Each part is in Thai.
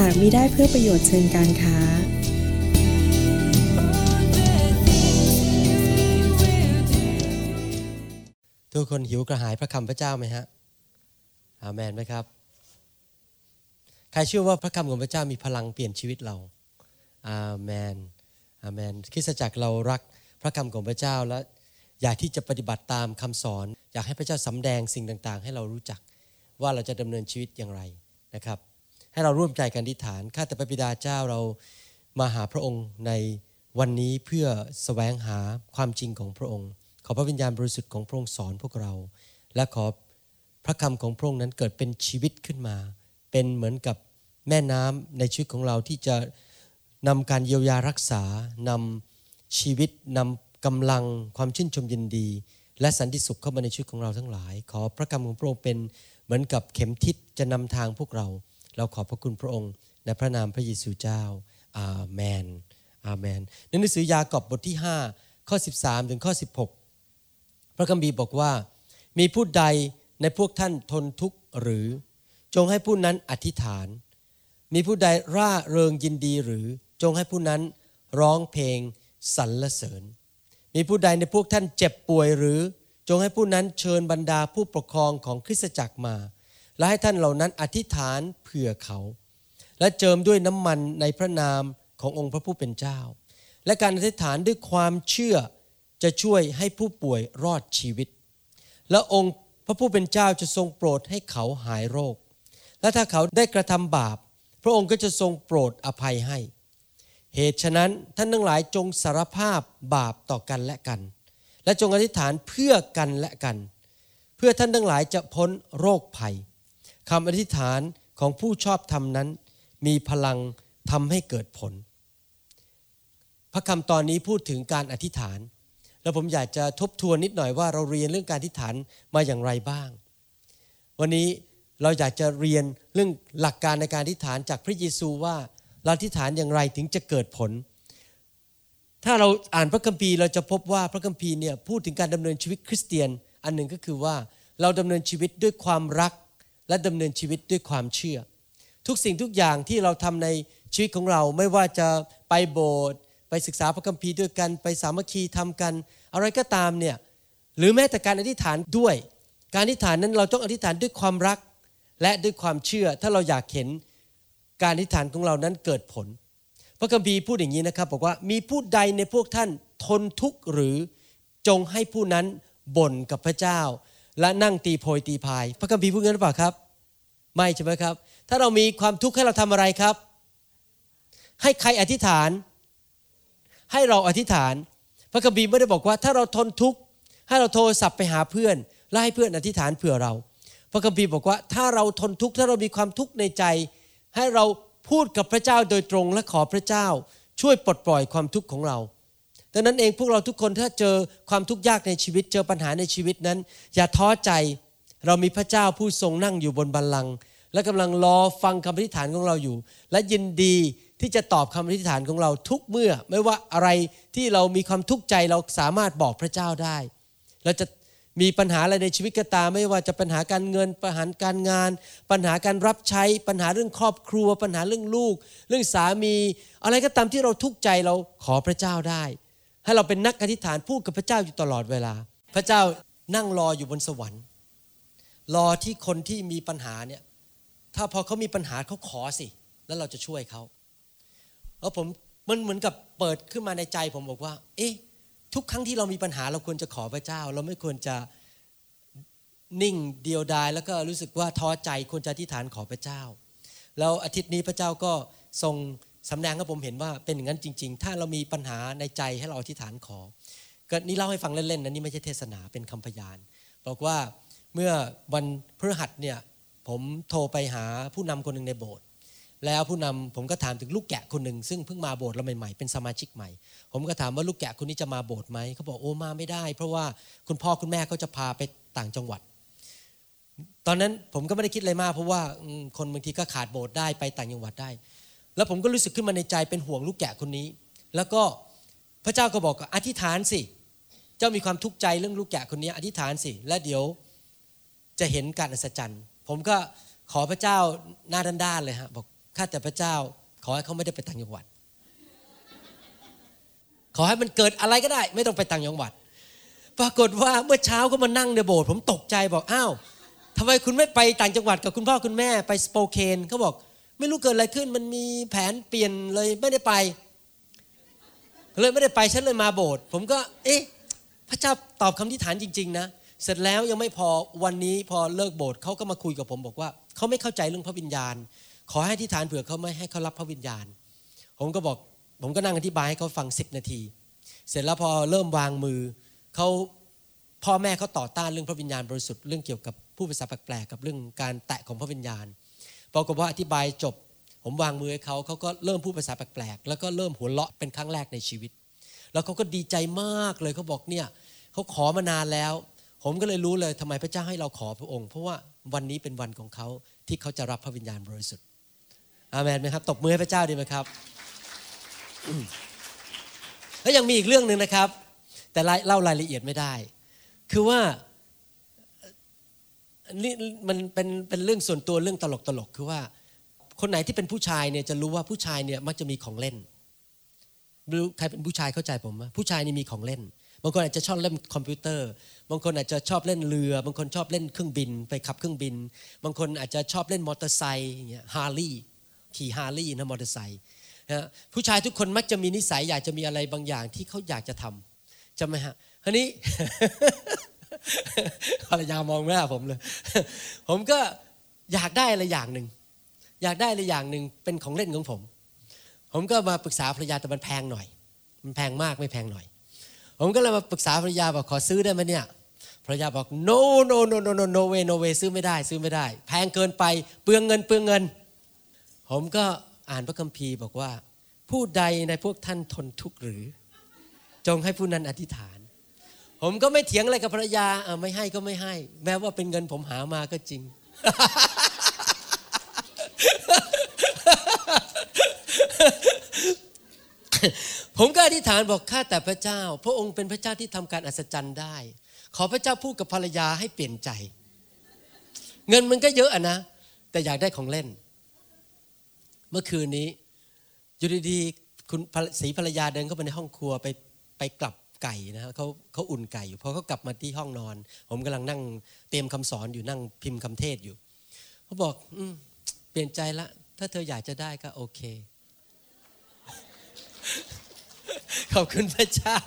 หากมิได้เพื่อประโยชน์เชิงการค้า ทุกคนหิวกระหายพระคำพระเจ้าไหมฮะ อาเมนไหมครับ ใครเชื่อว่าพระคำของพระเจ้ามีพลังเปลี่ยนชีวิตเรา อาเมน อาเมนคริสตจักรเรารักพระคำของพระเจ้าและอยากที่จะปฏิบัติตามคำสอน อยากให้พระเจ้าสำแดงสิ่งต่างๆ ให้เรารู้จักว่าเราจะดำเนินชีวิตอย่างไรนะครับ ให้เราร่วมใจกันอธิษฐาน ข้าแต่พระบิดาเจ้าเรามาหาพระองค์ในวันนี้เพื่อสแสวงหาความจริงของพระองค์ ขอพระวิญญาณบริสุทธิ์ของพระองค์สอนพวกเรา และขอพระคำของพระองค์นั้นเกิดเป็นชีวิตขึ้นมา เป็นเหมือนกับแม่น้ำในชีวิตของเราที่จะนำการเยียวยารักษานำชีวิตนำกำลังความชื่นชมยินดี และสันติสุขเข้ามาในชีวิตของเราทั้งหลาย ขอพระคำของพระองค์เป็นเหมือนกับเข็มทิศจะนำทางพวกเรา เราขอบพระคุณพระองค์ ในพระนามพระเยซูเจ้า อาเมน อาเมน ในหนังสือยากอบบทที่ 5 ข้อ 13 ถึงข้อ 16 พระคัมภีร์บอกว่า มีผู้ใดในพวกท่านทนทุกข์หรือ จงให้ผู้นั้นอธิษฐาน มีผู้ใดร่าเริงยินดีหรือ จงให้ผู้นั้นร้องเพลงสรรเสริญ มีผู้ใดในพวกท่านเจ็บป่วยหรือ จงให้ผู้นั้นเชิญบรรดาผู้ปกครองของคริสตจักรมา และให้ท่านเหล่านั้นอธิษฐานเผื่อเขา และเจิมด้วยน้ำมันในพระนามขององค์พระผู้เป็นเจ้า และการอธิษฐานด้วยความเชื่อจะช่วยให้ผู้ป่วยรอดชีวิต และองค์พระผู้เป็นเจ้าจะทรงโปรดให้เขาหายโรค และถ้าเขาได้กระทำบาป พระองค์ก็จะทรงโปรดอภัยให้ เหตุฉะนั้นท่านทั้งหลายจงสารภาพบาปต่อกันและกัน และจงอธิษฐานเพื่อกันและกัน เพื่อท่านทั้งหลายจะพ้นโรคภัย คำอธิษฐานของผู้ชอบธรรมนั้น มีพลังทำให้เกิดผล พระคำตอนนี้พูดถึงการอธิษฐาน แล้วผมอยากจะทบทวนนิดหน่อยว่าเราเรียนเรื่องการอธิษฐานมาอย่างไรบ้าง วันนี้เราอยากจะเรียนเรื่องหลักการในการอธิษฐานจากพระเยซูว่าเราอธิษฐานอย่างไรถึงจะเกิดผล ถ้าเราอ่านพระคัมภีร์เราจะพบว่าพระคัมภีร์เนี่ยพูดถึงการดำเนินชีวิตคริสเตียน อันหนึ่งก็คือว่าเราดำเนินชีวิตด้วยความรัก และดำเนินชีวิตด้วยความเชื่อ ทุกสิ่งทุกอย่างที่เราทำในชีวิตของเราไม่ว่าจะไปโบสถ์ไปศึกษาพระคัมภีร์ด้วยกัน ไปสามัคคีทำกัน อะไรก็ตามเนี่ยหรือแม้แต่การอธิษฐานด้วย การอธิษฐานนั้นเราต้องอธิษฐานด้วยความรัก และด้วยความเชื่อถ้าเราอยากเห็นการอธิษฐานของเรานั้นเกิดผล พระคัมภีร์พูดอย่างนี้นะครับบอกว่ามีผู้ใดในพวกท่านทนทุกข์หรือจงให้ผู้นั้นบ่นกับพระเจ้า และนั่งตีโพยตีพาย พระคัมภีร์พูดงั้นหรือเปล่าครับ ไม่ใช่ไหมครับ ถ้าเรามีความทุกข์ให้เราทำอะไรครับ ให้ใครอธิษฐาน ให้เราอธิษฐาน พระคัมภีร์ไม่ได้บอกว่า ถ้าเราทนทุกข์ให้เราโทรศัพท์ไปหาเพื่อน และให้เพื่อนอธิษฐานเผื่อเรา พระคัมภีร์บอกว่า ถ้าเราทนทุกข์ถ้าเรามีความทุกข์ในใจ ให้เราพูดกับพระเจ้าโดยตรงและขอพระเจ้า ช่วยปลดปล่อยความทุกข์ของเรา ดังนั้นเองพวกเราทุกคนถ้าเจอความทุกข์ยากในชีวิตเจอปัญหาในชีวิตนั้น อย่าท้อใจเรามีพระเจ้าผู้ทรงนั่งอยู่บนบัลลังก์และกำลังรอฟังคำอธิษฐานของเราอยู่ และยินดีที่จะตอบคำอธิษฐานของเราทุกเมื่อ ไม่ว่าอะไรที่เรามีความทุกข์ใจเราสามารถบอกพระเจ้าได้เราจะมีปัญหาอะไรในชีวิตก็ตาม ไม่ว่าจะปัญหาการเงินปัญหาการงาน ปัญหาการรับใช้ปัญหาเรื่องครอบครัว ปัญหาเรื่องลูก เรื่องสามี อะไรก็ตามที่เราทุกข์ใจเราขอพระเจ้าได้ ให้เราเป็นนักอธิษฐานพูดกับพระเจ้าอยู่ตลอดเวลา พระเจ้านั่งรออยู่บนสวรรค์ รอที่คนที่มีปัญหาเนี่ยถ้าพอเขามีปัญหาเขาขอสิ แล้วเราจะช่วยเขาแล้วผมมันเหมือนกับเปิดขึ้นมาในใจผมบอกว่า เอ๊ะทุกครั้งที่เรามีปัญหาเราควรจะขอพระเจ้า เราไม่ควรจะนิ่งเดียวดาย แล้วก็รู้สึกว่าท้อใจควรจะอธิษฐานขอพระเจ้า แล้วอาทิตย์นี้พระเจ้าก็ทรง สำแดงให้ผมเห็นว่าเป็นอย่างนั้นจริง ๆ ถ้าเรามีปัญหาในใจให้เราอธิษฐานขอ ก็นี่เล่าให้ฟังเล่นๆนะนี่ไม่ใช่เทศนาเป็นคำพยาน บอกว่าเมื่อวันพฤหัสเนี่ยผมโทรไปหาผู้นำคนหนึ่งในโบสถ์แล้วผู้นำผมก็ถามถึงลูกแกะคนหนึ่งซึ่งเพิ่งมาโบสถ์เราใหม่ๆเป็นสมาชิกใหม่ ผมก็ถามว่าลูกแกะคนนี้จะมาโบสถ์ไหมเขาบอกโอ้มาไม่ได้ เพราะว่าคุณพ่อคุณแม่เขาจะพาไปต่างจังหวัด ตอนนั้นผมก็ไม่ได้คิดอะไรมาก เพราะว่าคนบางทีก็ขาดโบสถ์ได้ไปต่างจังหวัดได้ แล้วผมก็รู้สึกขึ้นมาในใจเป็นห่วงลูกแกะคนนี้ แล้วก็พระเจ้าก็บอกอธิษฐานสิ เจ้ามีความทุกข์ใจเรื่องลูกแกะคนนี้ อธิษฐานสิ และเดี๋ยวจะเห็นการอัศจรรย์ ผมก็ขอพระเจ้าหน้าด้านๆเลยฮะบอกข้าแต่พระเจ้า ขอให้เขาไม่ได้ไปต่างจังหวัด ขอให้มันเกิดอะไรก็ได้ ไม่ต้องไปต่างจังหวัด ปรากฏว่าเมื่อเช้าก็มานั่งในโบสถ์ผมตกใจบอกอ้าวทำไมคุณไม่ไปต่างจังหวัดกับคุณพ่อคุณแม่ไปสโปเคนเขาบอก ไม่รู้เกิดอะไรขึ้น มันมีแผนเปลี่ยนเลยไม่ได้ไป เลยไม่ได้ไปฉันเลยมาโบสถ์ผมก็ เอ๊ะ พระเจ้าตอบคำที่ฐานจริง ๆ นะ เสร็จแล้วยังไม่พอวันนี้พอเลิกโบสถ์เขาก็มาคุยกับผมบอกว่าเขาไม่เข้าใจเรื่องพระวิญญาณ ขอให้ที่ฐานเผื่อเขาไม่ให้เขารับพระวิญญาณ ผมก็บอก ผมก็นั่งอธิบายให้เขาฟังสิบนาที เสร็จแล้วพอเริ่มวางมือเขาพ่อแม่เขาต่อต้านเรื่องพระวิญญาณบริสุทธิ์เรื่องเกี่ยวกับผู้ภาษาแปลกๆกับเรื่องการแตะของพระวิญญาณ ปรากฏว่าอธิบายจบ ผมวางมือให้เขาเขาก็เริ่มพูดภาษาแปลกๆ แล้วก็เริ่มหัวเราะเป็นครั้งแรกในชีวิต แล้วเขาก็ดีใจมากเลยเขาบอกเนี่ยเขาขอมานานแล้ว ผมก็เลยรู้เลยทำไมพระเจ้าให้เราขอพระองค์ เพราะว่าวันนี้เป็นวันของเขาที่เขาจะรับพระวิญญาณบริสุทธิ์อาเมนไหมครับตบมือให้พระเจ้าดีไหมครับแล้วยังมีอีกเรื่องหนึ่งนะครับ แต่เล่ารายละเอียดไม่ได้ คือว่า มันเป็นเป็นเรื่องส่วนตัวเรื่องตลกตลกคือว่า คนไหนที่เป็นผู้ชายเนี่ยจะรู้ว่าผู้ชายเนี่ยมักจะมีของเล่นรู้ใครเป็นผู้ชายเข้าใจผมไหมผู้ชายนี่มีของเล่น บางคนอาจจะชอบเล่นคอมพิวเตอร์ บางคนอาจจะชอบเล่นเรือ บางคนชอบเล่นเครื่องบิน ไปขับเครื่องบิน บางคนอาจจะชอบเล่นมอเตอร์ไซค์อย่างเงี้ยฮาร์ลีย์ขี่ฮาร์ลีย์นะมอเตอร์ไซค์นะผู้ชายทุกคนมักจะมีนิสัยอยากจะมีอะไรบางอย่างที่เขาอยากจะทำจำไหมฮะทีนี้ ภรรยามองหน้าผมเลย ผมก็อยากได้อะไรอย่างหนึ่ง อยากได้อะไรอย่างหนึ่งเป็นของเล่นของผม ผมก็มาปรึกษาภรรยาแต่มันแพงหน่อย มันแพงมากไม่แพงหน่อย ผมก็เลยมาปรึกษาภรรยาบอกขอซื้อได้ไหมเนี่ย ภรรยาบอก no no no no no no way no way ซื้อไม่ได้ ซื้อไม่ได้ แพงเกินไปเปลืองเงินเปลืองเงิน ผมก็อ่านพระคัมภีร์บอกว่า ผู้ใดในพวกท่านทนทุกข์หรือ จงให้ผู้นั้นอธิษฐาน ผมก็ไม่เถียงอะไรกับภรรยาไม่ให้ก็ไม่ให้ แม้ว่าเป็นเงินผมหามาก็จริง ผมก็อธิษฐานบอกข้าแต่พระเจ้า พระองค์เป็นพระเจ้าที่ทำการอัศจรรย์ได้ ขอพระเจ้าพูดกับภรรยาให้เปลี่ยนใจ เงินมันก็เยอะอะนะ แต่อยากได้ของเล่น เมื่อคืนนี้อยู่ดีๆคุณสีภรรยาเดินเข้าไปในห้องครัวไปไปกลับ ไก่นะเขาเขาอุ่นไก่อยู่พอเขากลับมาที่ห้องนอน ผมกำลังนั่งเตรียมคำสอนอยู่นั่งพิมพ์คำเทศอยู่เขาบอกอเปลี่ยนใจละ ถ้าเธออยากจะได้ก็โอเคขอบคุณพระเจ้า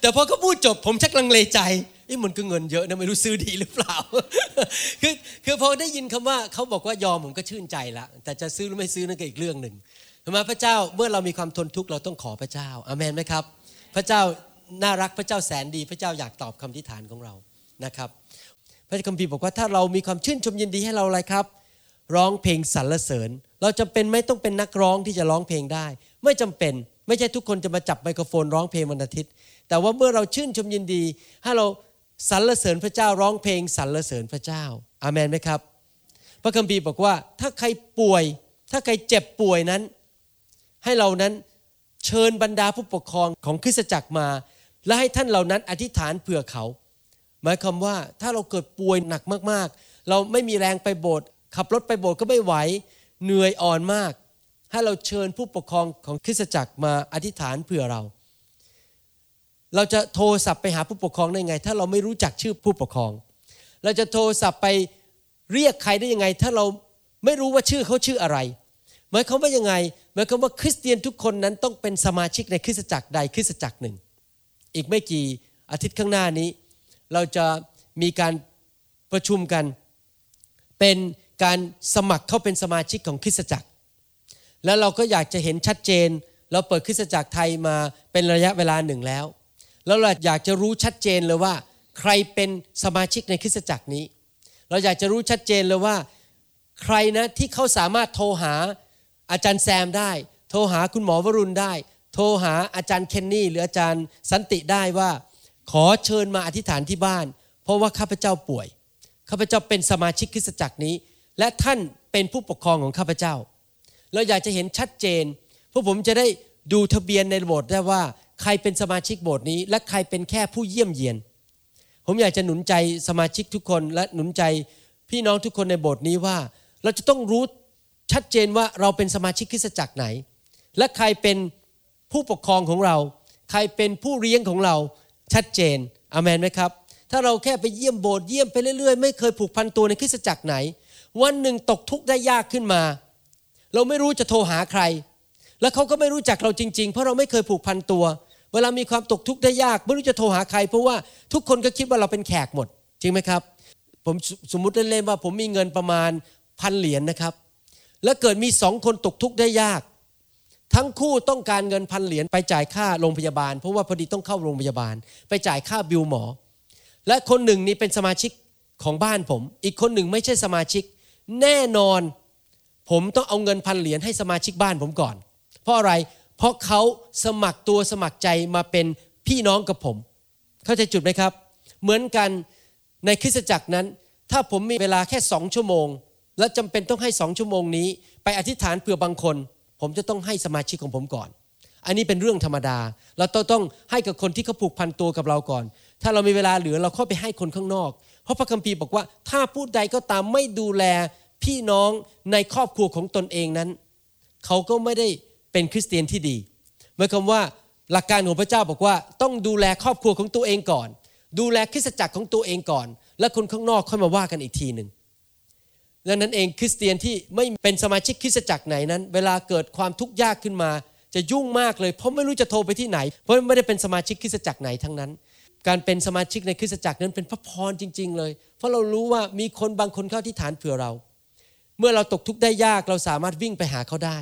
แต่พอเขาพูดจบผมชักลังเลใจนี่มันก็เงินเยอะนะไม่รู้ซื้อดีหรือเปล่า คือคือพอได้ยินคำว่าเขาบอกว่ายอมผมก็ชื่นใจละ แต่จะซื้อหรือไม่ซื้อนั่นก็อีกเรื่องหนึ่งทำไมพระเจ้าเมื่อเรามีความทนทุกข์เราต้องขอพระเจ้าอามันไหมครับ พระเจ้า น่ารักพระเจ้าแสนดี พระเจ้าอยากตอบคำทิฐานของเรานะครับ พระคัมภีร์บอกว่าถ้าเรามีความชื่นชมยินดีให้เราอะไรครับ ร้องเพลงสรรเสริญ เราจำเป็นไม่ต้องเป็นนักร้องที่จะร้องเพลงได้ ไม่จำเป็นไม่ใช่ทุกคนจะมาจับไมโครโฟนร้องเพลงวันอาทิตย์ แต่ว่าเมื่อเราชื่นชมยินดีให้เราสรรเสริญพระเจ้าร้องเพลงสรรเสริญพระเจ้าอามันไหมครับ พระคัมภีร์บอกว่าถ้าใครป่วย ถ้าใครเจ็บป่วยนั้น ให้เรานั้นเชิญบรรดาผู้ปกครองของคริสตจักรมา และให้ท่านเหล่านั้นอธิษฐานเผื่อเขา หมายความว่าถ้าเราเกิดป่วยหนักมากๆ เราไม่มีแรงไปโบสถ์ขับรถไปโบสถ์ก็ไม่ไหวเหนื่อยอ่อนมาก ให้เราเชิญผู้ปกครองของคริสตจักรมาอธิษฐานเผื่อเรา เราจะโทรศัพท์ไปหาผู้ปกครองได้ไง ถ้าเราไม่รู้จักชื่อผู้ปกครอง เราจะโทรศัพท์ไปเรียกใครได้ยังไง ถ้าเราไม่รู้ว่าชื่อเขาชื่ออะไรหมายความว่ายังไงหมายความว่าคริสเตียนทุกคนนั้นต้องเป็นสมาชิกในคริสตจักรใดคริสตจักรหนึ่ง อีกไม่กี่อาทิตย์ข้างหน้านี้ เราจะมีการประชุมกัน เป็นการสมัครเข้าเป็นสมาชิกของคริสตจักร แล้วเราก็อยากจะเห็นชัดเจน เราเปิดคริสตจักรไทยมาเป็นระยะเวลาหนึ่งแล้ว แล้วเราอยากจะรู้ชัดเจนเลยว่า ใครเป็นสมาชิกในคริสตจักรนี้ เราอยากจะรู้ชัดเจนเลยว่า ใครนะที่เขาสามารถโทรหาอาจารย์แซมได้ โทรหาคุณหมอวรุณได้ โทรหาอาจารย์เคนนี่หรืออาจารย์สันติได้ว่า ขอเชิญมาอธิษฐานที่บ้าน เพราะว่าข้าพเจ้าป่วยข้าพเจ้าเป็นสมาชิกคริสตจักรนี้ และท่านเป็นผู้ปกครองของข้าพเจ้า เราอยากจะเห็นชัดเจนพวกผมจะได้ดูทะเบียนในโบสถ์ได้ว่าใครเป็นสมาชิกโบสถ์นี้ และใครเป็นแค่ผู้เยี่ยมเยียน ผมอยากจะหนุนใจสมาชิกทุกคนและหนุนใจพี่น้องทุกคนในโบสถ์นี้ว่า เราจะต้องรู้ชัดเจนว่าเราเป็นสมาชิกคริสตจักรไหน และใครเป็น ผู้ปกครองของเรา ใครเป็นผู้เลี้ยงของเราชัดเจนอเมนไหมครับ ถ้าเราแค่ไปเยี่ยมโบสถ์เยี่ยมไปเรื่อยๆ ไม่เคยผูกพันตัวในคริสตจักรไหน วันหนึ่งตกทุกข์ได้ยากขึ้นมา เราไม่รู้จะโทรหาใคร และเขาก็ไม่รู้จักเราจริง ๆ เพราะเราไม่เคยผูกพันตัว เวลามีความตกทุกข์ได้ยาก ไม่รู้จะโทรหาใคร เพราะว่าทุกคนก็คิดว่าเราเป็นแขกหมด จริงไหมครับ ผมสมมุติเล่นๆว่าผมมีเงินประมาณพันเหรียญนะครับ แล้วเกิดมีสองคนตกทุกข์ได้ยาก ทั้งคู่ต้องการเงินพันเหรียญไปจ่ายค่าโรงพยาบาล เพราะว่าพอดีต้องเข้าโรงพยาบาล ไปจ่ายค่าบิลหมอ และคนหนึ่งนี่เป็นสมาชิกของบ้านผม อีกคนหนึ่งไม่ใช่สมาชิก แน่นอน ผมต้องเอาเงินพันเหรียญให้สมาชิกบ้านผมก่อน เพราะอะไรเพราะเขาสมัครตัวสมัครใจมาเป็นพี่น้องกับผม เข้าใจจุดไหมครับ เหมือนกันในคริสตจักรนั้น ถ้าผมมีเวลาแค่สองชั่วโมง และจำเป็นต้องให้สองชั่วโมงนี้ ไปอธิษฐานเผื่อบางคน ผมจะต้องให้สมาชิกของผมก่อน อันนี้เป็นเรื่องธรรมดา เราต้องให้กับคนที่เขาผูกพันตัวกับเราก่อน ถ้าเรามีเวลาเหลือเราเข้าไปให้คนข้างนอก เพราะพระคัมภีร์บอกว่า ถ้าผู้ใดก็ตามไม่ดูแลพี่น้องในครอบครัวของตนเองนั้น เขาก็ไม่ได้เป็นคริสเตียนที่ดีหมายความว่าหลักการของพระเจ้าบอกว่า ต้องดูแลครอบครัวของตัวเองก่อน ดูแลคริสตจักรของตัวเองก่อน และคนข้างนอกค่อยมาว่ากันอีกทีหนึ่ง ดังนั้นเองคริสเตียนที่ไม่เป็นสมาชิกคริสตจักรไหนนั้น เวลาเกิดความทุกข์ยากขึ้นมา จะยุ่งมากเลยเพราะไม่รู้จะโทรไปที่ไหน เพราะไม่ได้เป็นสมาชิกคริสตจักรไหนทั้งนั้น การเป็นสมาชิกในคริสตจักรนั้นเป็นพระพรจริง ๆ เลย เพราะเรารู้ว่ามีคนบางคนเข้าที่ฐานเผื่อเรา เมื่อเราตกทุกข์ได้ยากเราสามารถวิ่งไปหาเขาได้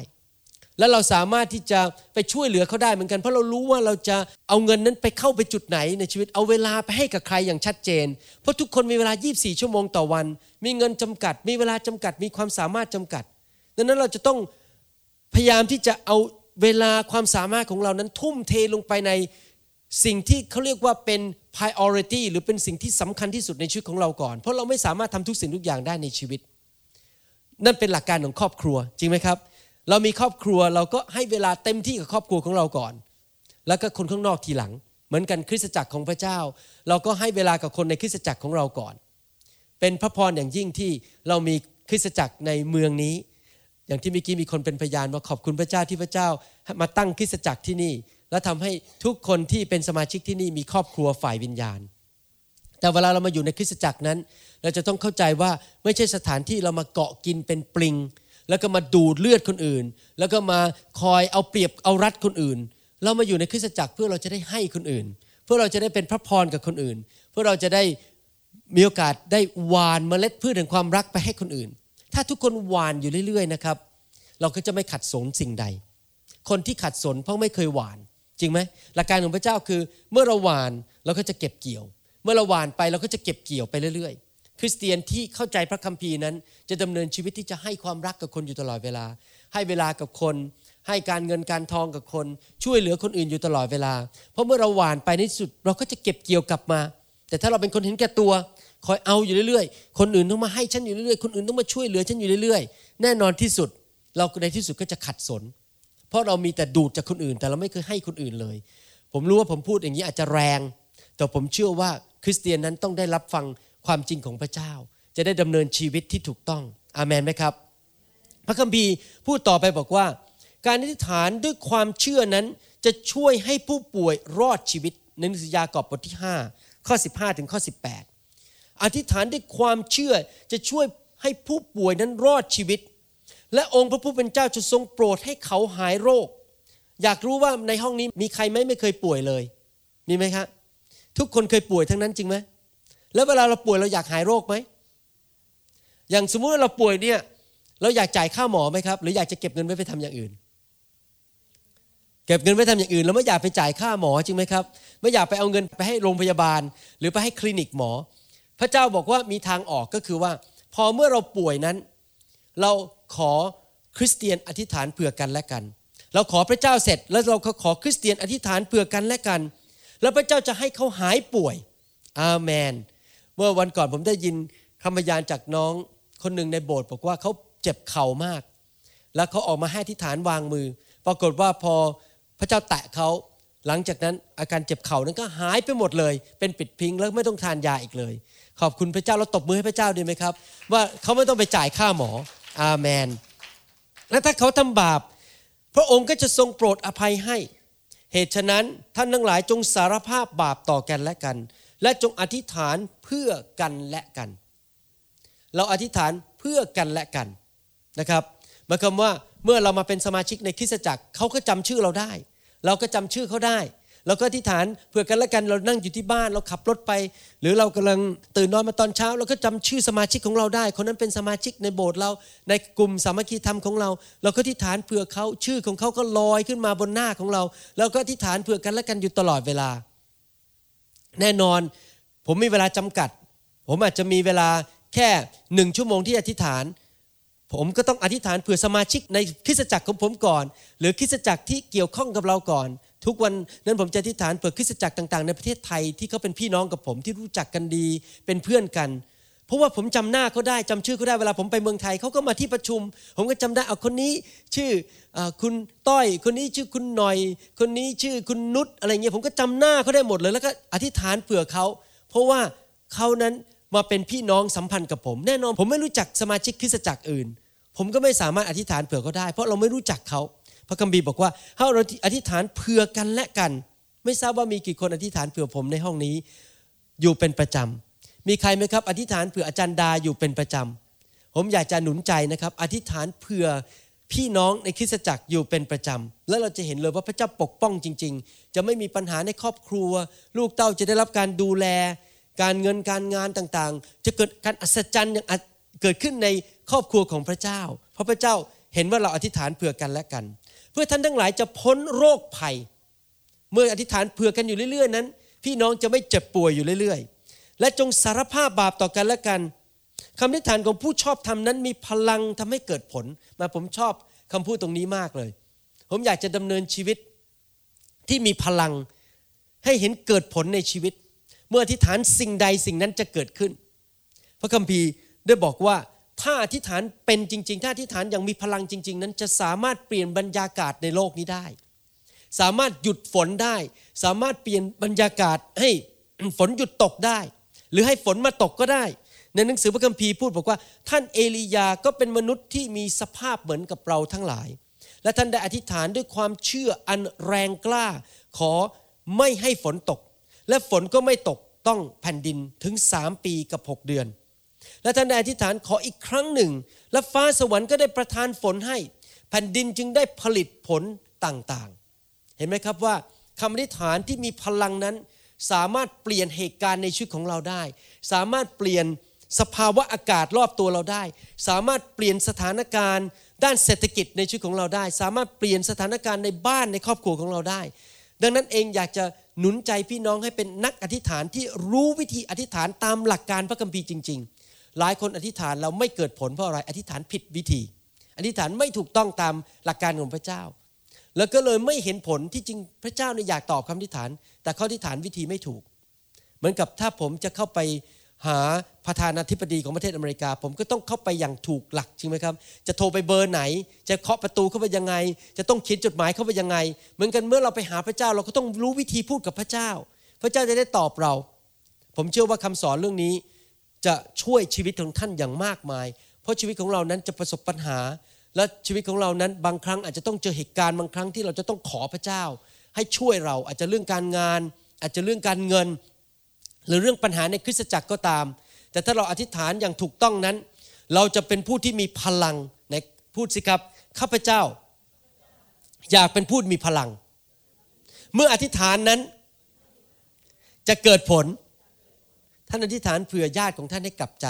และเราสามารถที่จะไปช่วยเหลือเขาได้เหมือนกัน เพราะเรารู้ว่าเราจะเอาเงินนั้นไปเข้าไปจุดไหนในชีวิตเอาเวลาไปให้กับใครอย่างชัดเจน เพราะทุกคนมีเวลา 24 ชั่วโมงต่อวัน มีเงินจำกัด มีเวลาจำกัด มีความสามารถจำกัด ดังนั้นเราจะต้องพยายามที่จะเอาเวลาความสามารถของเรานั้นทุ่มเทลงไปในสิ่งที่เขาเรียกว่าเป็น priority หรือเป็นสิ่งที่สำคัญที่สุดในชีวิตของเราก่อน เพราะเราไม่สามารถทำทุกสิ่งทุกอย่างได้ในชีวิต นั่นเป็นหลักการของครอบครัวจริงไหมครับ เรามีครอบครัวเราก็ให้เวลาเต็มที่กับครอบครัวของเราก่อน แล้วก็คนข้างนอกทีหลัง เหมือนกันคริสตจักรของพระเจ้า เราก็ให้เวลากับคนในคริสตจักรของเราก่อน เป็นพระพรอย่างยิ่งที่เรามีคริสตจักรในเมืองนี้ อย่างที่เมื่อกี้มีคนเป็นพยานว่าขอบคุณพระเจ้าที่พระเจ้ามาตั้งคริสตจักรที่นี่ และทำให้ทุกคนที่เป็นสมาชิกที่นี่มีครอบครัวฝ่ายวิญญาณ แต่เวลาเรามาอยู่ในคริสตจักรนั้น เราจะต้องเข้าใจว่าไม่ใช่สถานที่เรามาเกาะกินเป็นปลิง แล้วก็มาดูดเลือดคนอื่น แล้วก็มาคอยเอาเปรียบเอารัดคนอื่น เรามาอยู่ในคริสตจักรเพื่อเราจะได้ให้คนอื่น เพื่อเราจะได้เป็นพระพรกับคนอื่น เพื่อเราจะได้มีโอกาสได้หวานเมล็ดพืชแห่งความรักไปให้คนอื่น ถ้าทุกคนหวานอยู่เรื่อยๆนะครับ เราก็จะไม่ขัดสนสิ่งใด คนที่ขัดสนเพราะไม่เคยหวาน จริงไหมหลักการของพระเจ้าคือ เมื่อเราหวานเราก็จะเก็บเกี่ยว เมื่อเราหวานไปเราก็จะเก็บเกี่ยวไปเรื่อยๆ คริสเตียนที่เข้าใจพระคัมภีร์นั้น จะดำเนินชีวิตที่จะให้ความรักกับคนอยู่ตลอดเวลา ให้เวลากับคน ให้การเงินการทองกับคน ช่วยเหลือคนอื่นอยู่ตลอดเวลา เพราะเมื่อเราหวานไปในที่สุด เราก็จะเก็บเกี่ยวกลับมา แต่ถ้าเราเป็นคนเห็นแก่ตัว คอยเอาอยู่เรื่อยๆ คนอื่นต้องมาให้ฉันอยู่เรื่อยๆ คนอื่นต้องมาช่วยเหลือฉันอยู่เรื่อยๆ แน่นอนที่สุด เราในที่สุดก็จะขัดสน เพราะเรามีแต่ดูดจากคนอื่น แต่เราไม่เคยให้คนอื่นเลย ผมรู้ว่าผมพูดอย่างนี้อาจจะแรง แต่ผมเชื่อว่าคริสเตียนนั้นต้องได้รับฟัง ความจริงของพระเจ้า จะได้ดำเนินชีวิตที่ถูกต้อง อาเมนไหมครับ พระคัมภีร์พูดต่อไปบอกว่า การอธิษฐานด้วยความเชื่อนั้นจะช่วยให้ผู้ป่วยรอดชีวิตในหนังสือยากอบบทที่ 5 ข้อ 15 ถึงข้อ 18 อธิษฐานด้วยความเชื่อจะช่วยให้ผู้ป่วยนั้นรอดชีวิต และองค์พระผู้เป็นเจ้าจะทรงโปรดให้เขาหายโรค อยากรู้ว่าในห้องนี้มีใครไหมไม่เคยป่วยเลย มีไหมครับทุกคนเคยป่วยทั้งนั้นจริงไหม แล้วเวลาเราป่วยเราอยากหายโรคไหม อย่างสมมุติว่าเราป่วยเนี่ย เราอยากจ่ายค่าหมอไหมครับ หรืออยากจะเก็บเงินไว้ไปทำอย่างอื่น เก็บเงินไว้ทำอย่างอื่น แล้วไม่อยากไปจ่ายค่าหมอจริงไหมครับ ไม่อยากไปเอาเงินไปให้โรงพยาบาล หรือไปให้คลินิกหมอ พระเจ้าบอกว่ามีทางออกก็คือว่า พอเมื่อเราป่วยนั้น เราขอคริสเตียนอธิษฐานเผื่อกันและกัน เราขอพระเจ้าเสร็จ แล้วเราก็ขอคริสเตียนอธิษฐานเผื่อกันและกัน แล้วพระเจ้าจะให้เขาหายป่วยอาเมน เมื่อวันก่อนผมได้ยินคำพยานจากน้องคนหนึ่งในโบสถ์บอกว่าเขาเจ็บเข่ามาก แล้วเขาออกมาให้อธิฐานวางมือ ปรากฏว่าพอพระเจ้าแตะเขาหลังจากนั้นอาการเจ็บเข่านั้นก็หายไปหมดเลย เป็นปิดพิงแล้วไม่ต้องทานยาอีกเลย ขอบคุณพระเจ้าเราตบมือให้พระเจ้าดีไหมครับ ว่าเขาไม่ต้องไปจ่ายค่าหมออาเมนและถ้าเขาทำบาป พระองค์ก็จะทรงโปรดอภัยให้ เหตุฉะนั้นท่านทั้งหลายจงสารภาพบาปต่อกันและกัน และจงอธิษฐานเพื่อกันและกัน เราอธิษฐานเพื่อกันและกันนะครับหมายความว่าเมื่อเรามาเป็นสมาชิกในคริสตจักรเขาก็จำชื่อเราได้ เราก็จำชื่อเขาได้เราก็อธิษฐานเพื่อกันและกันเรานั่งอยู่ที่บ้านเราขับรถไป หรือเรากำลังตื่นนอนมาตอนเช้า เราก็จำชื่อสมาชิกของเราได้ คนนั้นเป็นสมาชิกในโบสถ์เราในกลุ่มสามัคคีธรรมของเรา เราก็อธิษฐานเผื่อเขาชื่อของเขาก็ลอยขึ้นมาบนหน้าของเราเราก็อธิษฐานเผื่อกันและกันอยู่ตลอดเวลา แน่นอน ผมมีเวลาจำกัด ผมอาจจะมีเวลาแค่หนึ่งชั่วโมงที่อธิษฐาน ผมก็ต้องอธิษฐานเผื่อสมาชิกในคริสตจักรของผมก่อน หรือคริสตจักรที่เกี่ยวข้องกับเราก่อน ทุกวันนั้นผมจะอธิษฐานเผื่อคริสตจักรต่างๆ ในประเทศไทยที่เขาเป็นพี่น้องกับผมที่รู้จักกันดี เป็นเพื่อนกัน เพราะว่าผมจำหน้าเขาได้จำชื่อเขาได้เวลาผมไปเมืองไทยเขาก็มาที่ประชุม ผมก็จำได้เอาคนนี้ชื่ออคุณต้อย คนนี้ชื่อคุณหน่อย คนนี้ชื่อคุณนุชอะไรเงี้ยผมก็จำหน้าเขาได้หมดเลยแล้วก็อธิษฐานเผื่อเขาเพราะว่าเขานั้นมาเป็นพี่น้องสัมพันธ์กับผม แน่นอน ผมไม่รู้จักสมาชิกคริสตจักรอื่น ผมก็ไม่สามารถอธิษฐานเผื่อเขาได้ เพราะเราไม่รู้จักเขาพระคัมภีร์บอกว่าถ้าเราอธิษฐานเผื่อกันและกัน ไม่ทราบว่ามีกี่คนอธิษฐานเผื่อผมในห้องนี้ อยู่เป็นประจำ มีใครไหมครับ อธิษฐานเผื่ออาจารย์ดาอยู่เป็นประจำ ผมอยากจะหนุนใจนะครับ อธิษฐานเผื่อพี่น้องในคริสตจักรอยู่เป็นประจำ แล้วเราจะเห็นเลยว่าพระเจ้าปกป้องจริง ๆ จะไม่มีปัญหาในครอบครัว ลูกเต้าจะได้รับการดูแล การเงินการงานต่างๆ จะเกิดการอัศจรรย์อย่างเกิดขึ้นในครอบครัวของพระเจ้า เพราะพระเจ้าเห็นว่าเราอธิษฐานเผื่อกันและกัน เพื่อท่านทั้งหลายจะพ้นโรคภัย เมื่ออธิษฐานเผื่อกันอยู่เรื่อย ๆ นั้น พี่น้องจะไม่เจ็บป่วยอยู่เรื่อย ๆ และจงสารภาพบาปต่อกันและกันคำอธิฐานของผู้ชอบธรรมนั้นมีพลังทำให้เกิดผล มาผมชอบคำพูดตรงนี้มากเลย ผมอยากจะดำเนินชีวิตที่มีพลังให้เห็นเกิดผลในชีวิต เมื่ออธิษฐานสิ่งใดสิ่งนั้นจะเกิดขึ้น พระคัมภีร์ได้บอกว่าถ้าอธิษฐานเป็นจริง ๆ ถ้าอธิษฐานอย่างมีพลังจริง ๆ นั้นจะสามารถเปลี่ยนบรรยากาศในโลกนี้ได้ สามารถหยุดฝนได้ สามารถเปลี่ยนบรรยากาศให้ฝนหยุดตกได้ หรือให้ฝนมาตกก็ได้ ในหนังสือพระคัมภีร์พูดบอกว่า ท่านเอลียาก็เป็นมนุษย์ที่มีสภาพเหมือนกับเราทั้งหลาย และท่านได้อธิษฐานด้วยความเชื่ออันแรงกล้า ขอไม่ให้ฝนตก และฝนก็ไม่ตกต้องแผ่นดินถึงสามปีกับหกเดือน และท่านได้อธิษฐานขออีกครั้งหนึ่ง และฟ้าสวรรค์ก็ได้ประทานฝนให้ แผ่นดินจึงได้ผลิตผลต่างๆ เห็นไหมครับว่าคำอธิษฐานที่มีพลังนั้น สามารถเปลี่ยนเหตุการณ์ในชีวิตของเราได้ สามารถเปลี่ยนสภาวะอากาศรอบตัวเราได้ สามารถเปลี่ยนสถานการณ์ ด้านเศรษฐกิจในชีวิตของเราได้ สามารถเปลี่ยนสถานการณ์ในบ้านในครอบครัวของเราได้ ดังนั้นเองอยากจะหนุนใจพี่น้องให้เป็นนักอธิษฐานที่รู้วิธีอธิษฐานตามหลักการพระคัมภีร์จริง ๆ หลายคนอธิษฐานเราไม่เกิดผลเพราะอะไร อธิษฐานผิดวิธี อธิษฐานไม่ถูกต้องตามหลักการของพระเจ้า แล้วก็เลยไม่เห็นผลที่จริงพระเจ้าเนี่ยอยากตอบคำอธิษฐาน แต่เขาอธิษฐานวิธีไม่ถูก เหมือนกับถ้าผมจะเข้าไปหาประธานาธิบดีของประเทศอเมริกา ผมก็ต้องเข้าไปอย่างถูกหลักจริงไหมครับ จะโทรไปเบอร์ไหน จะเคาะประตูเข้าไปยังไง จะต้องเขียนจดหมายเข้าไปยังไง เหมือนกันเมื่อเราไปหาพระเจ้าเราก็ต้องรู้วิธีพูดกับพระเจ้า พระเจ้าจะได้ตอบเรา ผมเชื่อว่าคำสอนเรื่องนี้จะช่วยชีวิตของท่านอย่างมากมาย เพราะชีวิตของเรานั้นจะประสบปัญหา และชีวิตของเรานั้นบางครั้งอาจจะต้องเจอเหตุการณ์บางครั้งที่เราจะต้องขอพระเจ้า ให้ช่วยเราอาจจะเรื่องการงาน อาจจะเรื่องการเงิน หรือเรื่องปัญหาในคริสตจักรก็ตาม แต่ถ้าเราอธิษฐานอย่างถูกต้องนั้น เราจะเป็นผู้ที่มีพลังในพูดสิครับข้าพเจ้า อยากเป็นผู้มีพลัง เมื่ออธิษฐานนั้น จะเกิดผล ท่านอธิษฐานเผื่อญาติของท่านให้กลับใจ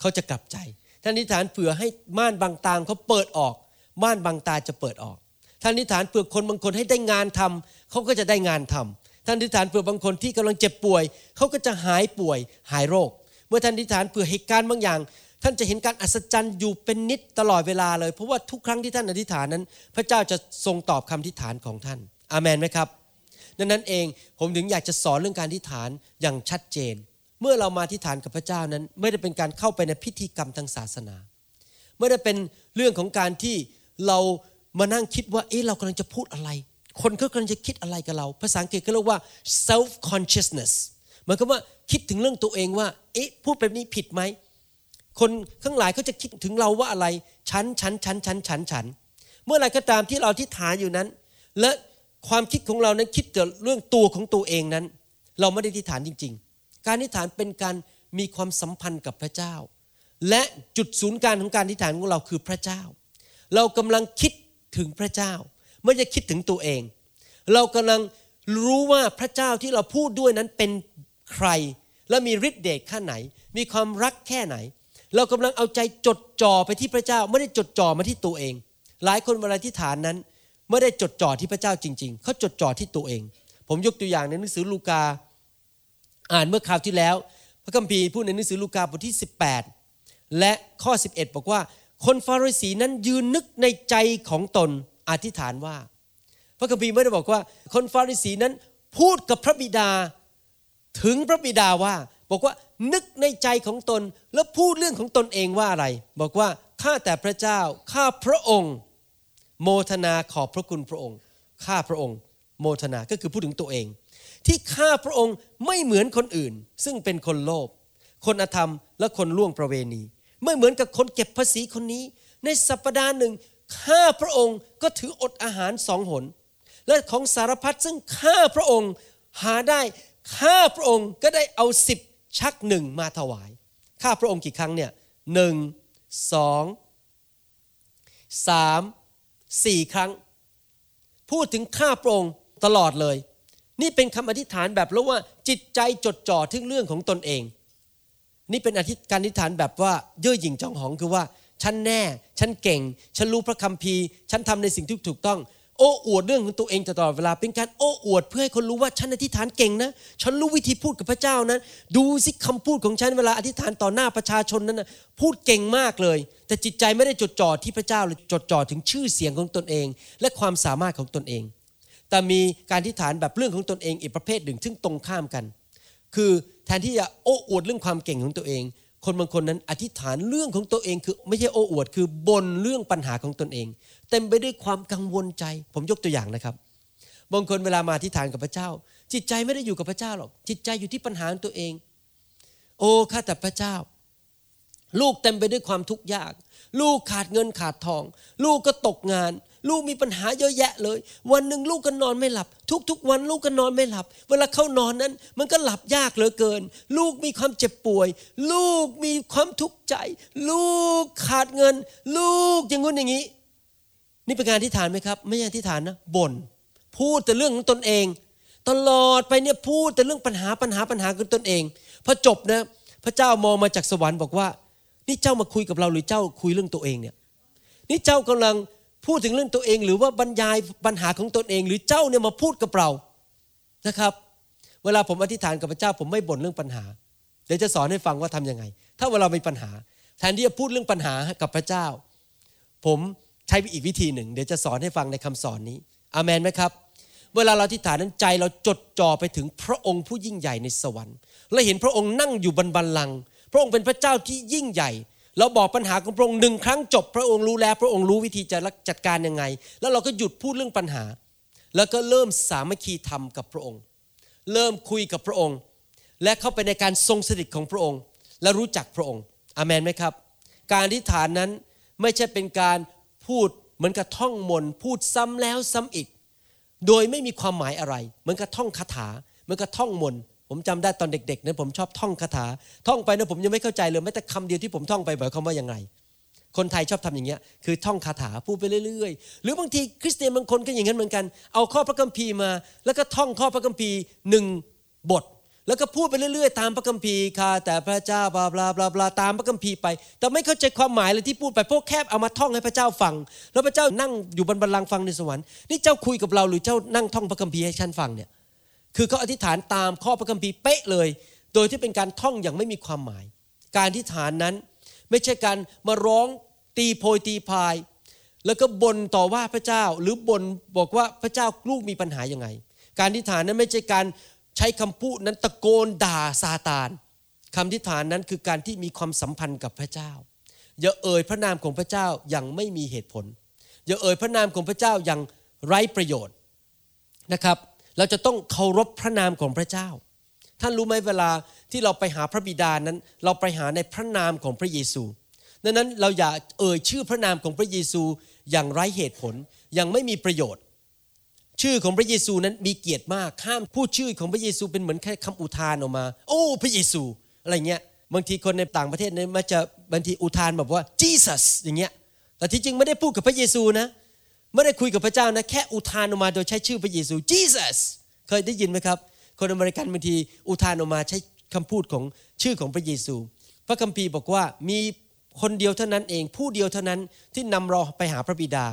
เขาจะกลับใจ ท่านอธิษฐานเผื่อให้ม่านบางตาเขาเปิดออก ม่านบางตาจะเปิดออก ท่านอธิษฐานเผื่อคนบางคนให้ได้งานทำเขาก็จะได้งานทำท่านอธิษฐานเผื่อบางคนที่กำลังเจ็บป่วยเขาก็จะหายป่วยหายโรค เมื่อท่านอธิษฐานเผื่อเหตุการณ์บางอย่าง ท่านจะเห็นการอัศจรรย์อยู่เป็นนิดตลอดเวลาเลย เพราะว่าทุกครั้งที่ท่านอธิษฐานนั้น พระเจ้าจะทรงตอบคำอธิษฐานของท่าน อาเมนไหมครับดังนั้นเองผมถึงอยากจะสอนเรื่องการอธิษฐานอย่างชัดเจน เมื่อเรามาอธิษฐานกับพระเจ้านั้น ไม่ได้เป็นการเข้าไปในพิธีกรรมทางศาสนา ไม่ได้เป็นเรื่องของการที่เรามานั่งคิดว่า เอ๊ะเรากำลังจะพูดอะไร คนเขากำลังจะคิดอะไรกับเรา ภาษาอังกฤษเขาเรียกว่า self consciousness หมายความว่าคิดถึงเรื่องตัวเองว่า เอ๊ะพูดแบบนี้ผิดไหม คนข้างหลายเขาจะคิดถึงเราว่าอะไร ฉัน ฉัน ฉัน ฉัน ฉัน ฉัน เมื่อไรก็ตามที่เราที่ฐานอยู่นั้น และความคิดของเรานั้นคิดแต่เรื่องตัวของตัวเองนั้น เราไม่ได้ที่ฐานจริง ๆ การที่ฐานเป็นการมีความสัมพันธ์กับพระเจ้า และจุดศูนย์กลางของการที่ฐานของเราคือพระเจ้า เรากำลังคิดถึงพระเจ้าไม่ได้คิดถึงตัวเอง เรากำลังรู้ว่าพระเจ้าที่เราพูดด้วยนั้นเป็นใคร และมีฤทธิ์เดชแค่ไหน มีความรักแค่ไหน เรากำลังเอาใจจดจ่อไปที่พระเจ้า ไม่ได้จดจ่อมาที่ตัวเอง หลายคนเวลาที่ฐานนั้น ไม่ได้จดจ่อที่พระเจ้าจริง ๆ เขาจดจ่อที่ตัวเอง ผมยกตัวอย่างในหนังสือลูกา อ่านเมื่อคราวที่แล้ว พระคัมภีร์พูดในหนังสือลูกาบทที่ 18 และข้อ 11 บอกว่า คนฟาริสีนั้นยืนนึกในใจของตนอธิษฐานว่า พระคัมภีร์ไม่ได้บอกว่า คนฟาริสีนั้นพูดกับพระบิดา ถึงพระบิดาว่า บอกว่านึกในใจของตนแล้วพูดเรื่องของตนเองว่าอะไร บอกว่าข้าแต่พระเจ้าข้าพระองค์ โมทนาขอบพระคุณพระองค์ข้าพระองค์ โมทนาก็คือพูดถึงตัวเอง ที่ข้าพระองค์ไม่เหมือนคนอื่น ซึ่งเป็นคนโลภคนอธรรมและคนล่วงประเวณี ไม่เหมือนกับคนเก็บภาษีคนนี้ ในสัปดาห์หนึ่งข้าพระองค์ก็ถืออดอาหารสองหน และของสารพัดซึ่งข้าพระองค์หาได้ข้าพระองค์ก็ได้เอาสิบชักหนึ่งมาถวาย ข้าพระองค์กี่ครั้งเนี่ยหนึ่งสองสามสี่ครั้ง พูดถึงข้าพระองค์ตลอดเลย นี่เป็นคำอธิษฐานแบบแล้วว่าจิตใจจดจ่อถึงเรื่องของตนเอง นี่เป็นอธิการอธิษฐานแบบว่าเย่อหยิ่งจองหองคือว่า ฉันแน่ ฉันเก่ง ฉันรู้พระคัมภีร์ ฉันทำในสิ่งที่ถูกต้อง โอ้อวดเรื่องของตัวเองตลอดเวลา เป็นการโอ้อวดเพื่อให้คนรู้ว่าฉันอธิษฐานเก่งนะ ฉันรู้วิธีพูดกับพระเจ้านะดูสิคำพูดของฉันเวลาอธิษฐานต่อหน้าประชาชนนั้นนะพูดเก่งมากเลย แต่จิตใจไม่ได้จดจ่อที่พระเจ้าเลยจดจ่อถึงชื่อเสียงของตนเอง และความสามารถของตนเอง แต่มีการอธิษฐานแบบเรื่องของตนเองอีกประเภทหนึ่ง ซึ่งตรงข้ามกัน คือแทนที่จะโอ้อวดเรื่องความเก่งของตัวเอง คนบางคนนั้นอธิษฐานเรื่องของตัวเอง คือไม่ใช่โอ้อวด คือบนเรื่องปัญหาของตนเอง เต็มไปด้วยความกังวลใจ ผมยกตัวอย่างนะครับ บางคนเวลามาที่ฐานกับพระเจ้า จิตใจไม่ได้อยู่กับพระเจ้าหรอก จิตใจอยู่ที่ปัญหาของตัวเอง โอ้ข้าแต่พระเจ้า ลูกเต็มไปด้วยความทุกข์ยาก ลูกขาดเงินขาดทอง ลูกก็ตกงาน ลูกมีปัญหาเยอะแยะเลย วันหนึ่งลูกก็นอนไม่หลับ ทุกๆวันลูกก็นอนไม่หลับ เวลาเข้านอนนั้น มันก็หลับยากเหลือเกิน ลูกมีความเจ็บป่วย ลูกมีความทุกข์ใจ ลูกขาดเงิน ลูกอย่างงู้นอย่างนี้ นี่เป็นการอธิษฐานไหมครับ ไม่ใช่อธิษฐานนะบ่นพูดแต่เรื่องของตนเอง ตลอดไปเนี่ยพูดแต่เรื่องปัญหาปัญหาปัญหาของตนเองพอจบนะพระเจ้ามองมาจากสวรรค์บอกว่า นี่เจ้ามาคุยกับเราหรือเจ้าคุยเรื่องตัวเองเนี่ยนี่เจ้ากำลัง พูดถึงเรื่องตัวเองหรือว่าบรรยายปัญหาของตนเอง หรือเจ้าเนี่ยมาพูดกับเรานะครับ เวลาผมอธิษฐานกับพระเจ้าผมไม่บ่นเรื่องปัญหา เดี๋ยวจะสอนให้ฟังว่าทํำยังไง ถ้าเวลามีปัญหา แทนที่จะพูดเรื่องปัญหากับพระเจ้า ผมใช้อีกวิธีหนึ่ง เดี๋ยวจะสอนให้ฟังในคำสอนนี้อามนไหมครับ เวลาเราที่ฐานนั้นใจเราจดจ่อไปถึงพระองค์ผู้ยิ่งใหญ่ในสวรรค์ และเห็นพระองค์นั่งอยู่บนบัลลังก์พระองค์เป็นพระเจ้าที่ยิ่งใหญ่ เราบอกปัญหาของพระองค์หนึ่งครั้งจบพระองค์รู้แล้วพระองค์รู้วิธีจะจัดการยังไง แล้วเราก็หยุดพูดเรื่องปัญหา แล้วก็เริ่มสามัคคีธรรมกับพระองค์ เริ่มคุยกับพระองค์ และเข้าไปในการทรงสถิตของพระองค์ และรู้จักพระองค์อามนไหมครับ การอธิษฐานนั้นไม่ใช่เป็นการพูดเหมือนกับท่องมนพูดซ้ำแล้วซ้ำอีก โดยไม่มีความหมายอะไร เหมือนกับท่องคาถา เหมือนกับท่องมน ผมจำได้ตอนเด็กๆนะผมชอบท่องคาถา ท่องไปนะผมยังไม่เข้าใจเลยแม้แต่คำเดียวที่ผมท่องไปหมายความว่ายังไง คนไทยชอบทำอย่างเงี้ยคือท่องคาถาพูดไปเรื่อยๆ หรือบางทีคริสเตียนบางคนก็อย่างนั้นเหมือนกัน เอาข้อพระคัมภีร์มา แล้วก็ท่องข้อพระคัมภีร์หนึ่งบท แล้วก็พูดไปเรื่อยๆ ตามพระคัมภีร์ค่ะแต่พระเจ้าบลาบลาบลาบลาตามพระคัมภีร์ไป แต่ไม่เข้าใจความหมายเลยที่พูดไปพวกแคบเอามาท่องให้พระเจ้าฟัง แล้วพระเจ้านั่งอยู่บนบัลลังก์ฟังในสวรรค์นี่เจ้าคุยกับเราหรือเจ้านั่งท่องพระคัมภีร์ให้ฉันฟังเนี่ย คือเขาอธิษฐานตามข้อพระคัมภีร์เป๊ะเลย โดยที่เป็นการท่องอย่างไม่มีความหมาย การอธิษฐานนั้นไม่ใช่การมาร้องตีโพยตีพาย แล้วก็บ่นต่อว่าพระเจ้าหรือบ่นบอกว่าพระเจ้าลูกมีปัญหายังไง การอธิษฐานนั้นไม่ใช่การใช้คำพูดนั้นตะโกนด่าซาตานคำอธิษฐานนั้นคือการที่มีความสัมพันธ์กับพระเจ้า อย่าเอ่ยพระนามของพระเจ้าอย่างไม่มีเหตุผล อย่าเอ่ยพระนามของพระเจ้าอย่างไร้ประโยชน์นะครับ เราจะต้องเคารพพระนามของพระเจ้า ท่านรู้ไหมเวลาที่เราไปหาพระบิดานั้น เราไปหาในพระนามของพระเยซูดังนั้นเราอย่าเอ่ยชื่อพระนามของพระเยซูอย่างไร้เหตุผลอย่างไม่มีประโยชน์ ชื่อของพระเยซูนั้นมีเกียรติมากห้ามพูดชื่อของพระเยซูเป็นเหมือนแค่คำอุทานออกมา โอ้ พระเยซูอะไรเงี้ยบางทีคนในต่างประเทศเนี่ยมันจะบางทีอุทานแบบว่า Jesus อย่างเงี้ยแต่ที่จริงไม่ได้พูดกับพระเยซูนะ ไม่ได้คุยกับพระเจ้านะแค่อุทานออกมาโดยใช้ชื่อพระเยซู Jesus เคยได้ยินไหมครับ คนอเมริกันบางทีอุทานออกมาใช้คำพูดของชื่อของพระเยซู พระคัมภีร์บอกว่ามีคนเดียวเท่านั้นเองผู้เดียวเท่านั้นที่นำเราไปหาพระบิดา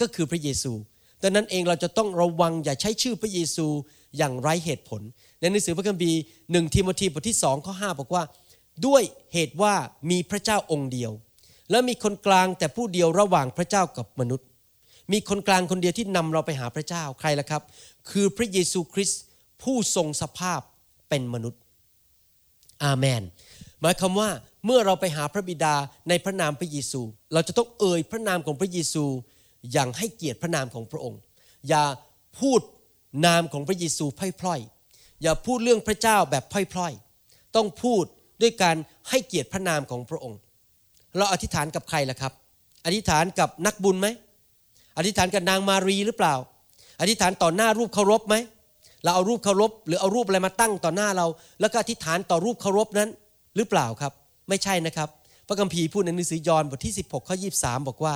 ก็คือพระเยซูดังนั้นเองเราจะต้องระวังอย่าใช้ชื่อพระเยซูอย่างไร้เหตุผล ในหนังสือพระคัมภีร์หนึ่งทิโมธีบทที่สองข้อห้าบอกว่า ด้วยเหตุว่ามีพระเจ้าองค์เดียว และมีคนกลางแต่ผู้เดียวระหว่างพระเจ้ากับมนุษย์ มีคนกลางคนเดียวที่นำเราไปหาพระเจ้าใครล่ะครับ คือพระเยซูคริสต์ผู้ทรงสภาพเป็นมนุษย์ อาเมน หมายความว่าเมื่อเราไปหาพระบิดาในพระนามพระเยซู เราจะต้องเอ่ยพระนามของพระเยซู อย่างให้เกียรติพระนามของพระองค์ อย่าพูดนามของพระเยซูพล่อยๆอย่าพูดเรื่องพระเจ้าแบบพล่อยๆต้องพูดด้วยการให้เกียรติพระนามของพระองค์ เราอธิษฐานกับใครล่ะครับ อธิษฐานกับนักบุญไหม อธิษฐานกับนางมารีหรือเปล่า อธิษฐานต่อหน้ารูปเคารพไหมเราเอารูปเคารพหรือเอารูปอะไรมาตั้งต่อหน้าเรา แล้วก็อธิษฐานต่อรูปเคารพนั้น หรือเปล่าครับ ไม่ใช่นะครับ พระคัมภีร์พูดในหนังสือยอห์นบทที่ 16ข้อ23 บอกว่า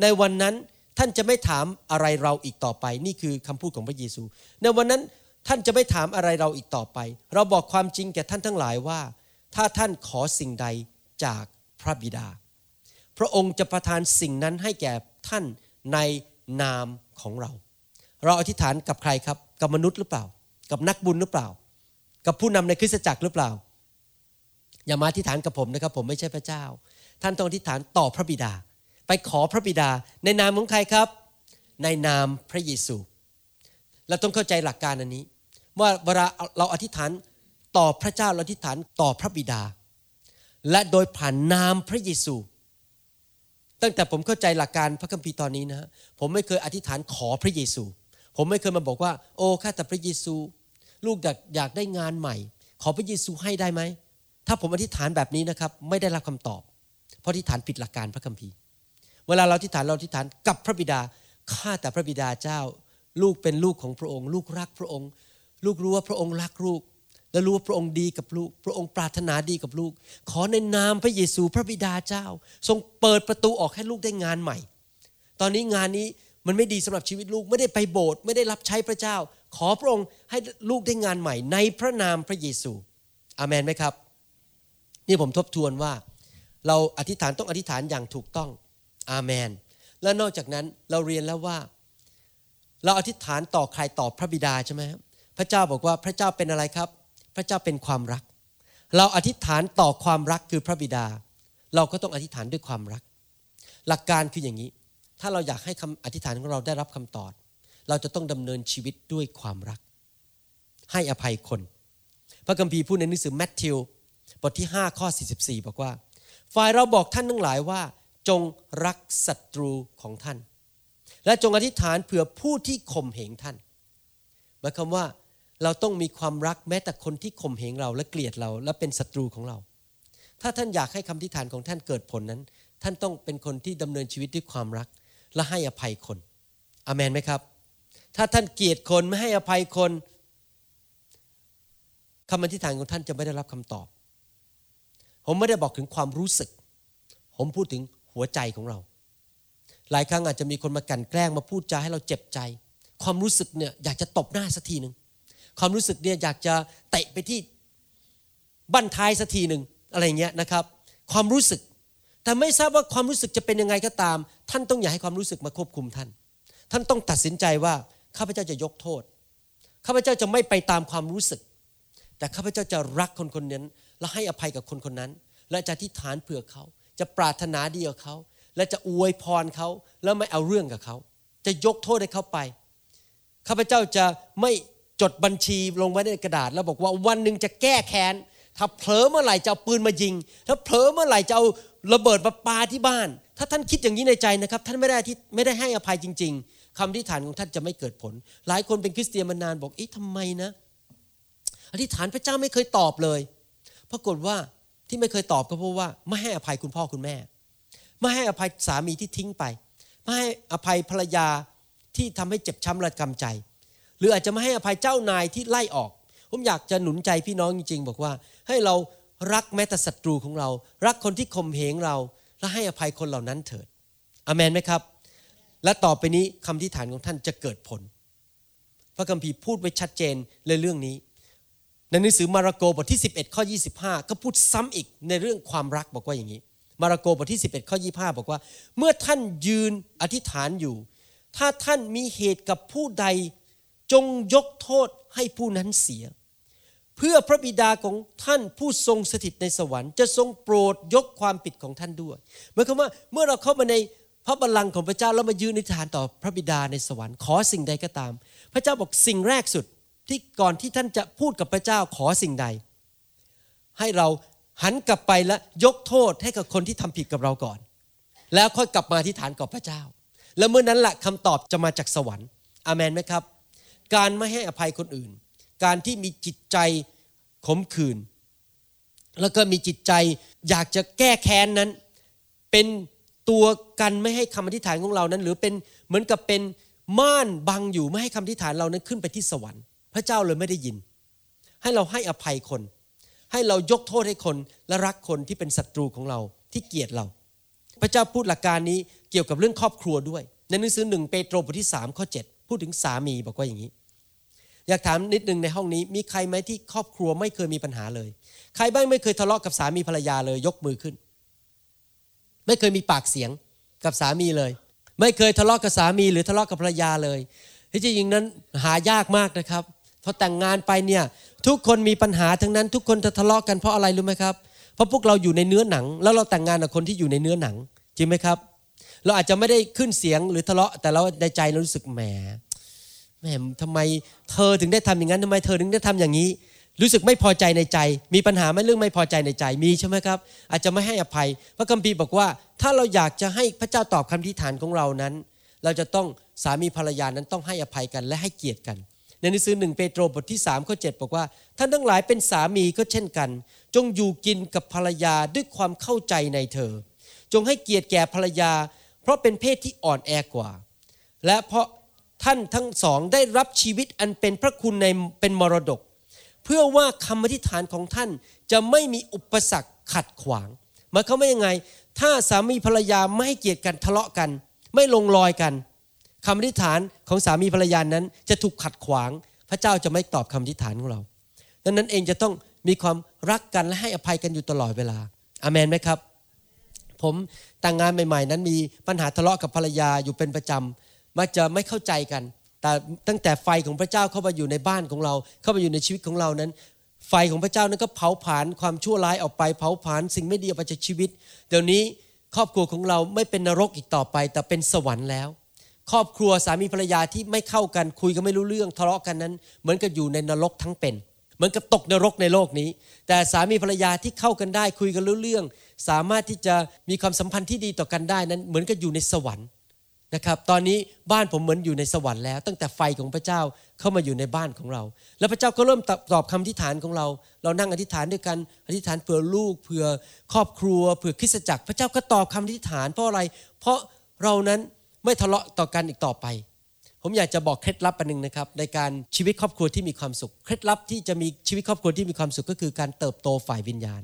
ในวันนั้นท่านจะไม่ถามอะไรเราอีกต่อไป นี่คือคำพูดของพระเยซู ในวันนั้นท่านจะไม่ถามอะไรเราอีกต่อไป เราบอกความจริงแก่ท่านทั้งหลายว่า ถ้าท่านขอสิ่งใดจากพระบิดา พระองค์จะประทานสิ่งนั้นให้แก่ท่าน ในนามของเรา เราอธิษฐานกับใครครับ กับมนุษย์หรือเปล่า กับนักบุญหรือเปล่า กับผู้นำในคริสตจักรหรือเปล่า อย่ามาอธิษฐานกับผมนะครับ ผมไม่ใช่พระเจ้า ท่านต้องอธิษฐานต่อพระบิดา ไปขอพระบิดา ในนามของใครครับ ในนามพระเยซูเราต้องเข้าใจหลักการอันนี้ว่าเวลาเราอธิษฐานต่อพระเจ้าเราอธิษฐานต่อพระบิดา และโดยผ่านนามพระเยซู ตั้งแต่ผมเข้าใจหลักการพระคัมภีร์ตอนนี้นะผมไม่เคยอธิษฐานขอพระเยซู ผมไม่เคยมาบอกว่า โอ้ข้าแต่พระเยซู ลูกอยากได้งานใหม่ ขอพระเยซูให้ได้ไหมถ้าผมอธิษฐานแบบนี้นะครับ ไม่ได้รับคำตอบ เพราะอธิษฐานผิดหลักการพระคัมภีร์ เวลาเราอธิษฐานเราอธิษฐานกับพระบิดาข้าแต่พระบิดาเจ้า ลูกเป็นลูกของพระองค์ ลูกรักพระองค์ ลูกรู้ว่าพระองค์รักลูก และรู้ว่าพระองค์ดีกับลูก พระองค์ปรารถนาดีกับลูก ขอในนามพระเยซูพระบิดาเจ้า ทรงเปิดประตูออกให้ลูกได้งานใหม่ ตอนนี้งานนี้มันไม่ดีสำหรับชีวิตลูกไม่ได้ไปโบสถ์ไม่ได้รับใช้พระเจ้า ขอพระองค์ให้ลูกได้งานใหม่ ในพระนามพระเยซูอาเมนไหมครับ นี่ผมทบทวนว่า เราอธิษฐานต้องอธิษฐานอย่างถูกต้องอาเมนและนอกจากนั้นเราเรียนแล้วว่า เราอธิษฐานต่อใครต่อพระบิดาใช่ไหมครับพระเจ้าบอกว่าพระเจ้าเป็นอะไรครับ พระเจ้าเป็นความรัก เราอธิษฐานต่อความรักคือพระบิดา เราก็ต้องอธิษฐานด้วยความรัก หลักการคืออย่างนี้ ถ้าเราอยากให้คำอธิษฐานของเราได้รับคำตอบ เราจะต้องดำเนินชีวิตด้วยความรัก ให้อภัยคน พระคัมภีร์พูดในหนังสือแมทธิวบทที่ 5 ข้อ 44 บอกว่า ฝ่ายเราบอกท่านทั้งหลายว่า จงรักศัตรูของท่าน และจงอธิษฐานเผื่อผู้ที่ข่มเหงท่านหมายความว่า เราต้องมีความรักแม้แต่คนที่ข่มเหงเราและเกลียดเราและเป็นศัตรูของเรา ถ้าท่านอยากให้คำอธิฐานของท่านเกิดผลนั้น ท่านต้องเป็นคนที่ดำเนินชีวิตด้วยความรักและให้อภัยคนอเมนไหมครับ ถ้าท่านเกลียดคนไม่ให้อภัยคนคำอธิษฐานของท่านจะไม่ได้รับคำตอบ ผมไม่ได้บอกถึงความรู้สึก ผมพูดถึงหัวใจของเรา หลายครั้งอาจจะมีคนมากันแกล้งมาพูดจาให้เราเจ็บใจ ความรู้สึกเนี่ยอยากจะตบหน้าสักทีหนึ่ง ความรู้สึกเนี่ยอยากจะเตะไปที่บั้นท้ายสักทีหนึ่งอะไรเงี้ยนะครับ ความรู้สึก แต่ไม่ทราบว่าความรู้สึกจะเป็นยังไงก็ตาม ท่านต้องอย่าให้ความรู้สึกมาควบคุมท่าน ท่านต้องตัดสินใจว่าข้าพเจ้าจะยกโทษข้าพเจ้าจะไม่ไปตามความรู้สึก แต่ข้าพเจ้าจะรักคนคนนั้น และให้อภัยกับคนคนนั้น และจะอธิษฐานเผื่อเขา จะปรารถนาดีกับเขา และจะอวยพรเขาแล้วไม่เอาเรื่องกับเขา จะยกโทษให้เขาไปข้าพเจ้าจะไม่ จดบัญชีลงไว้ในกระดาษ แล้วบอกว่าวันหนึ่งจะแก้แค้น ถ้าเผลอเมื่อไหร่จะเอาปืนมายิง ถ้าเผลอเมื่อไหร่จะเอาระเบิดมาปาที่บ้าน ถ้าท่านคิดอย่างนี้ในใจนะครับ ท่านไม่ได้ที่ไม่ได้ให้อภัยจริง ๆคำอธิษฐานของท่านจะไม่เกิดผล หลายคนเป็นคริสเตียนมานานบอกเอ๊ะทำไมนะอธิษฐานพระเจ้าไม่เคยตอบเลยปรากฏว่าที่ไม่เคยตอบก็เพราะว่าไม่ให้อภัยคุณพ่อคุณแม่ ไม่ให้อภัยสามีที่ทิ้งไป ไม่ให้อภัยภรรยาที่ทำให้เจ็บช้ำระกำใจ หรืออาจจะไม่ให้อภัยเจ้านายที่ไล่ออก ผมอยากจะหนุนใจพี่น้องจริง ๆ บอกว่าให้เรารักแม้แต่ศัตรูของเรา รักคนที่ข่มเหงเรา และให้อภัยคนเหล่านั้นเถิดอเมนไหมครับ และต่อไปนี้คำที่ฐานของท่านจะเกิดผล พระคัมภีร์พูดไว้ชัดเจนในเรื่องนี้ ในหนังสือมาระโกบทที่ 11ข้อ25 ก็พูดซ้ำอีกในเรื่องความรักบอกว่าอย่างนี้ มาระโกบทที่ 11ข้อ25 บอกว่า เมื่อท่านยืนอธิษฐานอยู่ ถ้าท่านมีเหตุกับผู้ใด จงยกโทษให้ผู้นั้นเสีย เพื่อพระบิดาของท่านผู้ทรงสถิตในสวรรค์จะทรงโปรดยกความผิดของท่านด้วยหมายความว่าเมื่อเราเข้ามาในพระบัลลังก์ของพระเจ้าแล้วมายืนอธิษฐานต่อพระบิดาในสวรรค์ขอสิ่งใดก็ตาม พระเจ้าบอกสิ่งแรกสุดที่ก่อนที่ท่านจะพูดกับพระเจ้าขอสิ่งใด ให้เราหันกลับไปและยกโทษให้กับคนที่ทำผิดกับเราก่อน แล้วค่อยกลับมาที่ฐานกับพระเจ้า แล้วเมื่อนั้นแหละคำตอบจะมาจากสวรรค์อามนไหมครับ การไม่ให้อภัยคนอื่น การที่มีจิตใจขมขื่นแล้วก็มีจิตใจอยากจะแก้แค้นนั้น เป็นตัวกันไม่ให้คำอธิษฐานของเรานั้น หรือเป็นเหมือนกับเป็นม่านบังอยู่ไม่ให้คำอธิษฐานเรานั้นขึ้นไปที่สวรรค์ พระเจ้าเลยไม่ได้ยิน ให้เราให้อภัยคน ให้เรายกโทษให้คนและรักคนที่เป็นศัตรูของเราที่เกลียดเรา พระเจ้าพูดหลักการนี้เกี่ยวกับเรื่องครอบครัวด้วย ในหนังสือหนึ่งเปโตรบทที่สามข้อ7 พูดถึงสามีบอกว่าอย่างนี้ อยากถามนิดนึงในห้องนี้ มีใครไหมที่ครอบครัวไม่เคยมีปัญหาเลย ใครบ้างไม่เคยทะเลาะกับสามีภรรยาเลย ยกมือขึ้น ไม่เคยมีปากเสียงกับสามีเลย ไม่เคยทะเลาะกับสามีหรือทะเลาะกับภรรยาเลยที่จริงนั้นหายากมากนะครับพอแต่งงานไปเนี่ยทุกคนมีปัญหาทั้งนั้น ทุกคนจะทะเลาะกันเพราะอะไรรู้ไหมครับเพราะพวกเราอยู่ในเนื้อหนัง แล้วเราแต่งงานกับคนที่อยู่ในเนื้อหนังจริงไหมครับ เราอาจจะไม่ได้ขึ้นเสียงหรือทะเลาะแต่เราในใจเรารู้สึกแหมแหมทำไมเธอถึงได้ทำอย่างนั้นทำไมเธอถึงได้ทำอย่างนี้ รู้สึกไม่พอใจในใจ มีปัญหาไหมเรื่องไม่พอใจในใจมีใช่ไหมครับ อาจจะไม่ให้อภัย พระคัมภีร์บอกว่า ถ้าเราอยากจะให้พระเจ้าตอบคำทิฐานของเรานั้น เราจะต้องสามีภรรยานั้นต้องให้อภัยกันและให้เกียรติกันในหนังสือหนึ่งเปโตรบทที่3ข้อ7บอกว่า ท่านทั้งหลายเป็นสามีก็เช่นกัน จงอยู่กินกับภรรยาด้วยความเข้าใจในเธอ จงให้เกียรติแก่ภรรยา เพราะเป็นเพศที่อ่อนแอกว่า และเพราะท่านทั้งสองได้รับชีวิตอันเป็นพระคุณในเป็นมรดก เพื่อว่าคำอธิษฐานของท่านจะไม่มีอุปสรรคขัดขวางหมายความว่ายังไง ถ้าสามีภรรยาไม่ให้เกียรติกันทะเลาะกัน ไม่ลงรอยกันคำอธิษฐานของสามีภรรยานั้นจะถูกขัดขวาง พระเจ้าจะไม่ตอบคำอธิษฐานของเรา ดังนั้นเองจะต้องมีความรักกันและให้อภัยกันอยู่ตลอดเวลา อามันไหมครับ ผมแต่งงานใหม่ ๆ นั้นมีปัญหาทะเลาะกับภรรยาอยู่เป็นประจำมักจะไม่เข้าใจกัน แต่ตั้งแต่ไฟของพระเจ้าเข้ามาอยู่ในบ้านของเรา เข้ามาอยู่ในชีวิตของเรานั้น ไฟของพระเจ้านั้นก็เผาผลาญความชั่วร้ายออกไปเผาผลาญสิ่งไม่ดีออกไปจากชีวิต เดี๋ยวนี้ครอบครัวของเราไม่เป็นนรกอีกต่อไป แต่เป็นสวรรค์แล้ว ครอบครัวสามีภรรยาที่ไม่เข้ากันคุยกันไม่รู้เรื่องทะเลาะกันนั้น เหมือนกับอยู่ในนรกทั้งเป็น เหมือนกับตกนรกในโลกนี้ แต่สามีภรรยาที่เข้ากันได้คุยกันรู้เรื่อง สามารถที่จะมีความสัมพันธ์ที่ดีต่อกันได้นั้น เหมือนกับอยู่ในสวรรค์นะครับ ตอนนี้บ้านผมเหมือนอยู่ในสวรรค์แล้ว ตั้งแต่ไฟของพระเจ้าเข้ามาอยู่ในบ้านของเรา แล้วพระเจ้าก็เริ่มตอบคำอธิษฐานของเรา เรานั่งอธิษฐานด้วยกันอธิษฐานเผื่อลูกเผื่อครอบครัวเผื่อคริสตจักร พระเจ้าก็ตอบคำอธิษฐานเพราะอะไร เพราะเรานั้นไม่ทะเลาะต่อกันอีกต่อไป ผมอยากจะบอกเคล็ดลับอันหนึ่งนะครับในการชีวิตครอบครัวที่มีความสุข เคล็ดลับที่จะมีชีวิตครอบครัวที่มีความสุขก็คือการเติบโตฝ่ายวิญญาณ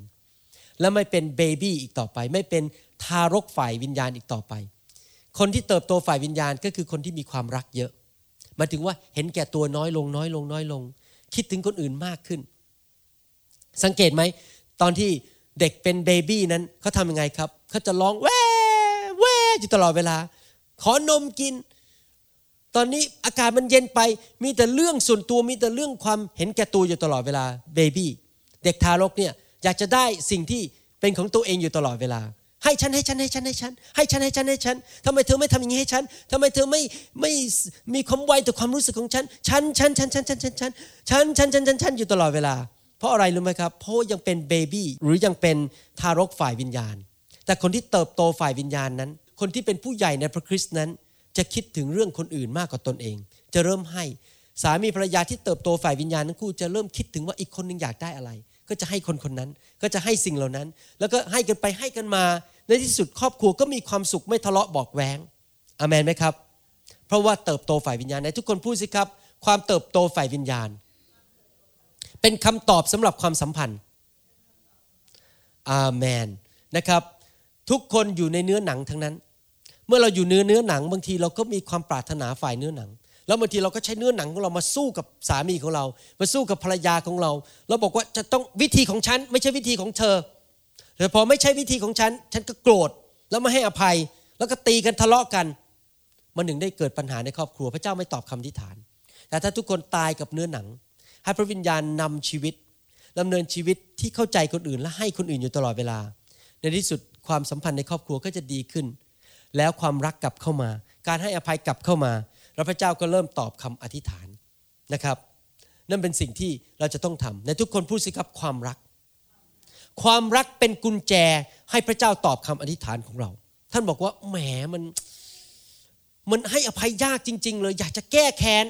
และไม่เป็นเบบี้อีกต่อไป ไม่เป็นทารกฝ่ายวิญญาณอีกต่อไป คนที่เติบโตฝ่ายวิญญาณก็คือคนที่มีความรักเยอะมาถึงว่าเห็นแก่ตัวน้อยลงน้อยลงน้อยลง คิดถึงคนอื่นมากขึ้น สังเกตไหมตอนที่เด็กเป็นเบบี้นั้นเขาทำยังไงครับเขาจะร้องแว่แว่อยู่ตลอดเวลา ขอนมกิน ตอนนี้อากาศมันเย็นไป มีแต่เรื่องส่วนตัวมีแต่เรื่องความเห็นแก่ตัวอยู่ตลอดเวลาเบบี้เด็กทารกเนี่ยอยากจะได้สิ่งที่เป็นของตัวเองอยู่ตลอดเวลา ให้ฉันให้ฉันให้ฉันให้ฉันให้ฉันให้ฉันให้ฉันทำไมเธอไม่ทำอย่างนี้ให้ฉันทำไมเธอไม่ไม่มีความไวต่อความรู้สึกของฉันฉันฉันฉันฉันฉันฉันฉันฉันฉันฉันฉันฉันอยู่ตลอดเวลา เพราะอะไรรู้ไหมครับเพราะยังเป็นเบบี้หรือยังเป็นทารกฝ่ายวิญญาณ แต่คนที่เติบโตฝ่ายวิญญาณนั้น คนที่เป็นผู้ใหญ่ในพระคริสต์นั้น จะคิดถึงเรื่องคนอื่นมากกว่าตนเอง จะเริ่มให้สามีภรรยาที่เติบโตฝ่ายวิญญาณทั้งคู่จะเริ่มคิดถึงว่าอีกคนนึงอยากได้อะไร ก็จะให้คนคนนั้น ก็จะให้สิ่งเหล่านั้น แล้วก็ให้กันไปให้กันมา ในที่สุดครอบครัวก็มีความสุขไม่ทะเลาะบอกแวงอเมนไหมครับ เพราะว่าเติบโตฝ่ายวิญญาณในทุกคนพูดสิครับ ความเติบโตฝ่ายวิญญาณ เป็นคำตอบสำหรับความสัมพันธ์อาเมนนะครับ ทุกคนอยู่ในเนื้อหนังทั้งนั้น มื่อเราอยู่เนื้อเนื้อหนังบางทีเราก็มีความปรารถนาฝ่ายเนื้อหนัง แล้วบางทีเราก็ใช้เนื้อหนังของเรามาสู้กับสามีของเรา มาสู้กับภรรยาของเรา เราบอกว่าจะต้องวิธีของฉันไม่ใช่วิธีของเธอ แต่พอไม่ใช่วิธีของฉัน ฉันก็โกรธแล้วไม่ให้อภัย แล้วก็ตีกันทะเลาะกัน มันหนึ่งได้เกิดปัญหาในครอบครัว พระเจ้าไม่ตอบคำทิฐาน แต่ถ้าทุกคนตายกับเนื้อหนัง ให้พระวิญญาณนำชีวิตดำเนินชีวิตที่เข้าใจคนอื่นและให้คนอื่นอยู่ตลอดเวลา ในที่สุดความสัมพันธ์ในครอบครัวก็จะดีขึ้น แล้วความรักกลับเข้ามา การให้อภัยกลับเข้ามา แล้วพระเจ้าก็เริ่มตอบคำอธิษฐานนะครับ นั่นเป็นสิ่งที่เราจะต้องทำในทุกคนพูดสิครับความรัก ความรักเป็นกุญแจให้พระเจ้าตอบคำอธิษฐานของเรา ท่านบอกว่าแหมมันมันให้อภัยยากจริง ๆ เลย อยากจะแก้แค้น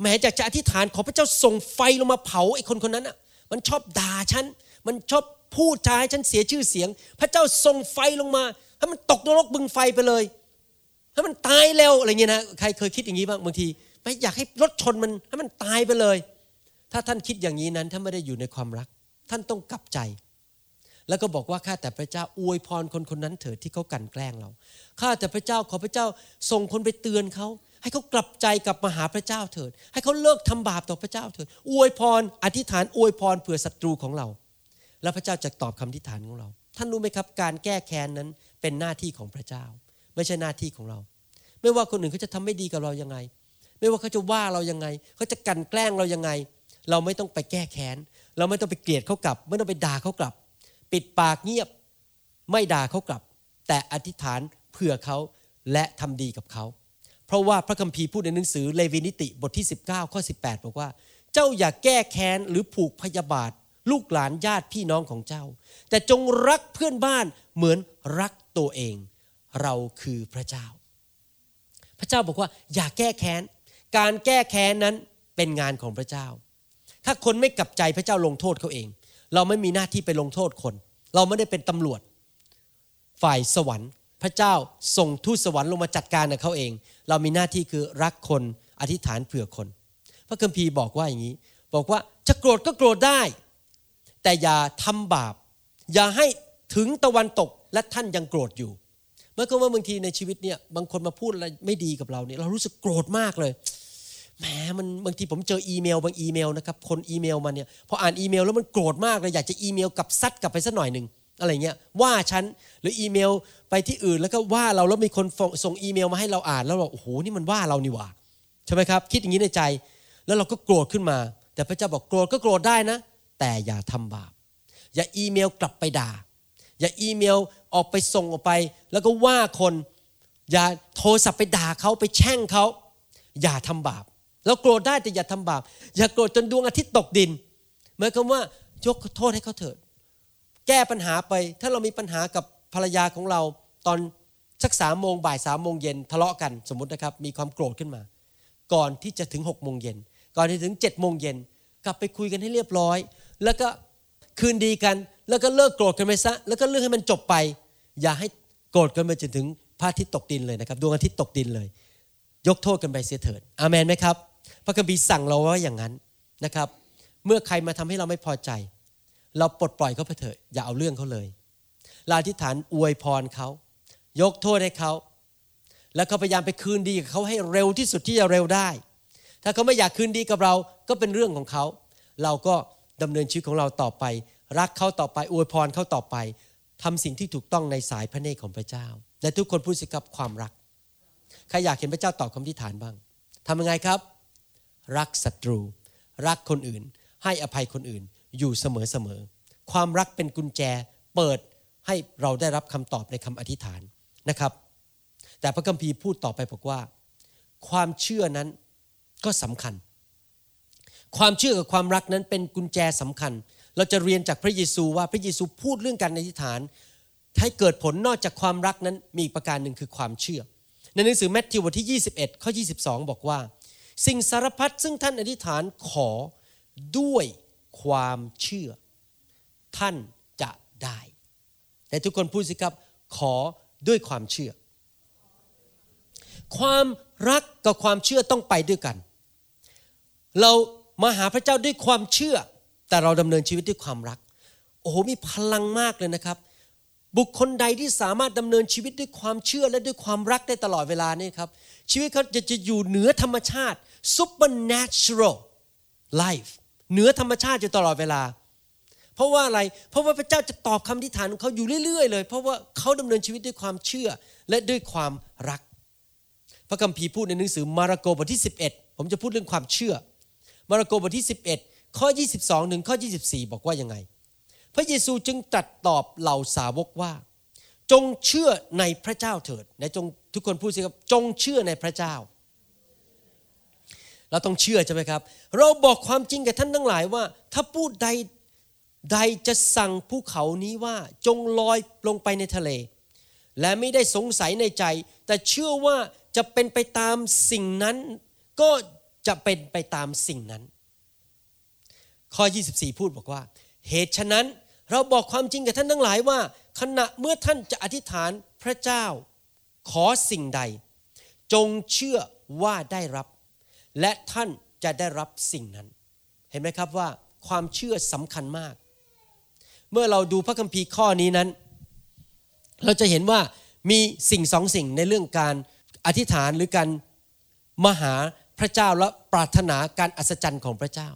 แหมอยากจะอธิษฐานขอพระเจ้าส่งไฟลงมาเผาไอ้คนคนนั้นอะ มันชอบด่าฉัน มันชอบพูดจาให้ฉันเสียชื่อเสียง พระเจ้าส่งไฟลงมา ให้มันตกนรกบึงไฟไปเลยให้มันตายเร็วอะไรเงี้ยนะใครเคยคิดอย่างนี้บ้างบางทีไม่อยากให้รถชนมันให้มันตายไปเลย ถ้าท่านคิดอย่างนี้นั้นท่านไม่ได้อยู่ในความรัก ท่านต้องกลับใจ แล้วก็บอกว่าข้าแต่พระเจ้าอวยพรคนคนนั้นเถิดที่เขากันแกล้งเราข้าแต่พระเจ้าขอพระเจ้าส่งคนไปเตือนเขาให้เขากลับใจกลับมาหาพระเจ้าเถิด ให้เขาเลิกทำบาปต่อพระเจ้าเถิด อวยพรอธิษฐานอวยพรเผื่อศัตรูของเรา แล้วพระเจ้าจะตอบคำอธิษฐานของเรา ท่านรู้ไหมครับ การแก้แค้นนั้น เป็นหน้าที่ของพระเจ้า ไม่ใช่หน้าที่ของเรา ไม่ว่าคนอื่นเขาจะทำไม่ดีกับเรายังไง ไม่ว่าเขาจะว่าเรายังไงเขาจะกันแกล้งเรายังไง เราไม่ต้องไปแก้แค้น เราไม่ต้องไปเกลียดเขากลับ ไม่ต้องไปด่าเขากลับ ปิดปากเงียบไม่ด่าเขากลับ แต่อธิษฐานเผื่อเขาและทำดีกับเขาเพราะว่าพระคัมภีร์พูดในหนังสือเลวีนิติบทที่ 19ข้อ18 บอกว่า เจ้าอย่าแก้แค้นหรือผูกพยาบาทลูกหลานญาติพี่น้องของเจ้า แต่จงรักเพื่อนบ้านเหมือนรัก ตัวเอง เราคือพระเจ้า พระเจ้าบอกว่าอย่าแก้แค้น การแก้แค้นนั้นเป็นงานของพระเจ้า ถ้าคนไม่กลับใจพระเจ้าลงโทษเขาเอง เราไม่มีหน้าที่ไปลงโทษคน เราไม่ได้เป็นตำรวจ ฝ่ายสวรรค์ พระเจ้าส่งทูตสวรรค์ลงมาจัดการกับเขาเอง เรามีหน้าที่คือรักคนอธิษฐานเผื่อคน พระคัมภีร์บอกว่าอย่างนี้ บอกว่าจะโกรธก็โกรธได้ แต่อย่าทำบาป อย่าให้ถึงตะวันตก และท่านยังโกรธอยู่เมื่อก็ว่าบางทีในชีวิตเนี่ยบางคนมาพูดอะไรไม่ดีกับเราเนี่ยเรารู้สึกโกรธมากเลยแหมมันบางทีผมเจออีเมลบางอีเมลนะครับคนอีเมลมาเนี่ยพออ่านอีเมลแล้วมันโกรธมากเลยอยากจะอีเมลกับซัดกลับไปสักหน่อยหนึ่งอะไรเงี้ยว่าฉันหรืออีเมลไปที่อื่นแล้วก็ว่าเราแล้วมีคนส่งอีเมลมาให้เราอ่านแล้วเราโอ้โหนี่มันว่าเรานี่หว่าใช่ไหมครับ คิดอย่างนี้ในใจแล้วเราก็โกรธขึ้นมา แต่พระเจ้าบอกโกรธก็โกรธได้นะ แต่อย่าทำบาปอย่าอีเมลกลับไปด่า อย่าอีเมลออกไปส่งออกไป แล้วก็ว่าคนอย่าโทรศัพท์ไปด่าเขาไปแช่งเขาอย่าทำบาปเราโกรธได้แต่อย่าทำบาป อย่าโกรธจนดวงอาทิตย์ตกดินหมายความว่ายกโทษให้เขาเถิด แก้ปัญหาไป ถ้าเรามีปัญหากับภรรยาของเราตอนสักสามโมงบ่ายสามโมงเย็นทะเลาะกันสมมตินะครับ มีความโกรธขึ้นมา ก่อนที่จะถึงหกโมงเย็นก่อนที่ถึงเจ็ดโมงเย็นกลับไปคุยกันให้เรียบร้อย แล้วก็คืนดีกัน แล้วก็เลิกโกรธกันไปซะ แล้วก็เรื่องให้มันจบไป อย่าให้โกรธกันไปจนถึงพระอาทิตย์ตกดินเลยนะครับ ดวงอาทิตย์ตกดินเลย ยกโทษกันไปเสียเถิดอามันไหมครับ พระคัมภีร์สั่งเราว่าอย่างนั้นนะครับ เมื่อใครมาทำให้เราไม่พอใจ เราปลดปล่อยเขาไปเถอะอย่าเอาเรื่องเขาเลยลาธิษฐานอวยพรเขา ยกโทษให้เขา แล้วเขาพยายามไปคืนดีกับเขาให้เร็วที่สุดที่จะเร็วได้ ถ้าเขาไม่อยากคืนดีกับเราก็เป็นเรื่องของเขา เราก็ดำเนินชีวิตของเราต่อไป รักเขาต่อไปอวยพรเขาต่อไปทำสิ่งที่ถูกต้องในสายพระเนตรของพระเจ้า และทุกคนพูดสิครับความรักใครอยากเห็นพระเจ้าตอบคำที่ฐานบ้างทำยังไงครับ รักศัตรู รักคนอื่น ให้อภัยคนอื่นอยู่เสมอเสมอความรักเป็นกุญแจเปิดให้เราได้รับคำตอบในคำอธิษฐานนะครับ แต่พระคัมภีร์พูดต่อไปบอกว่า ความเชื่อนั้นก็สำคัญ ความเชื่อกับความรักนั้นเป็นกุญแจสำคัญ เราจะเรียนจากพระเยซูว่าพระเยซูพูดเรื่องการอธิษฐานให้เกิดผลนอกจากความรักนั้นมีประการหนึ่งคือความเชื่อ ในหนังสือแมทธิวบทที่ 21 ข้อ 22 บอกว่า สิ่งสารพัดซึ่งท่านอธิษฐานขอด้วยความเชื่อ ท่านจะได้ แต่ทุกคนพูดสิครับขอด้วยความเชื่อ ความรักกับความเชื่อต้องไปด้วยกัน เรามาหาพระเจ้าด้วยความเชื่อ แต่เราดำเนินชีวิตด้วยความรัก โอ้โหมีพลังมากเลยนะครับ บุคคลใดที่สามารถดำเนินชีวิตด้วยความเชื่อและด้วยความรักได้ตลอดเวลานี่ครับ ชีวิตเขาจะจะอยู่เหนือธรรมชาติ supernatural life เหนือธรรมชาติอยู่ตลอดเวลา เพราะว่าอะไร เพราะว่าพระเจ้าจะตอบคำทิฏฐานของเขาอยู่เรื่อยๆ เลย เพราะว่าเขาดำเนินชีวิตด้วยความเชื่อและด้วยความรัก พระคัมภีร์พูดในหนังสือมาระโกบทที่ 11 ผมจะพูดเรื่องความเชื่อ มาระโกบทที่ 11 ข้อ 22 ถึงข้อ 24 บอกว่ายังไง พระเยซูจึงตรัสตอบเหล่าสาวกว่า จงเชื่อในพระเจ้าเถิดในจงทุกคนพูดสิครับจงเชื่อในพระเจ้า เราต้องเชื่อใช่ไหมครับ เราบอกความจริงกับท่านทั้งหลายว่า ถ้าพูดใดใดจะสั่งภูเขานี้ว่าจงลอยลงไปในทะเล และไม่ได้สงสัยในใจ แต่เชื่อว่าจะเป็นไปตามสิ่งนั้น ก็จะเป็นไปตามสิ่งนั้น ข้อ 24 พูดบอกว่า เหตุฉะนั้นเราบอกความจริงกับท่านทั้งหลายว่า ขณะเมื่อท่านจะอธิษฐานพระเจ้า ขอสิ่งใด จงเชื่อว่าได้รับ และท่านจะได้รับสิ่งนั้น เห็นไหมครับว่าความเชื่อสำคัญมาก เมื่อเราดูพระคัมภีร์ข้อนี้นั้น เราจะเห็นว่ามีสิ่งสองสิ่งในเรื่องการอธิษฐานหรือการมาหาพระเจ้าและปรารถนาการอัศจรรย์ของพระเจ้า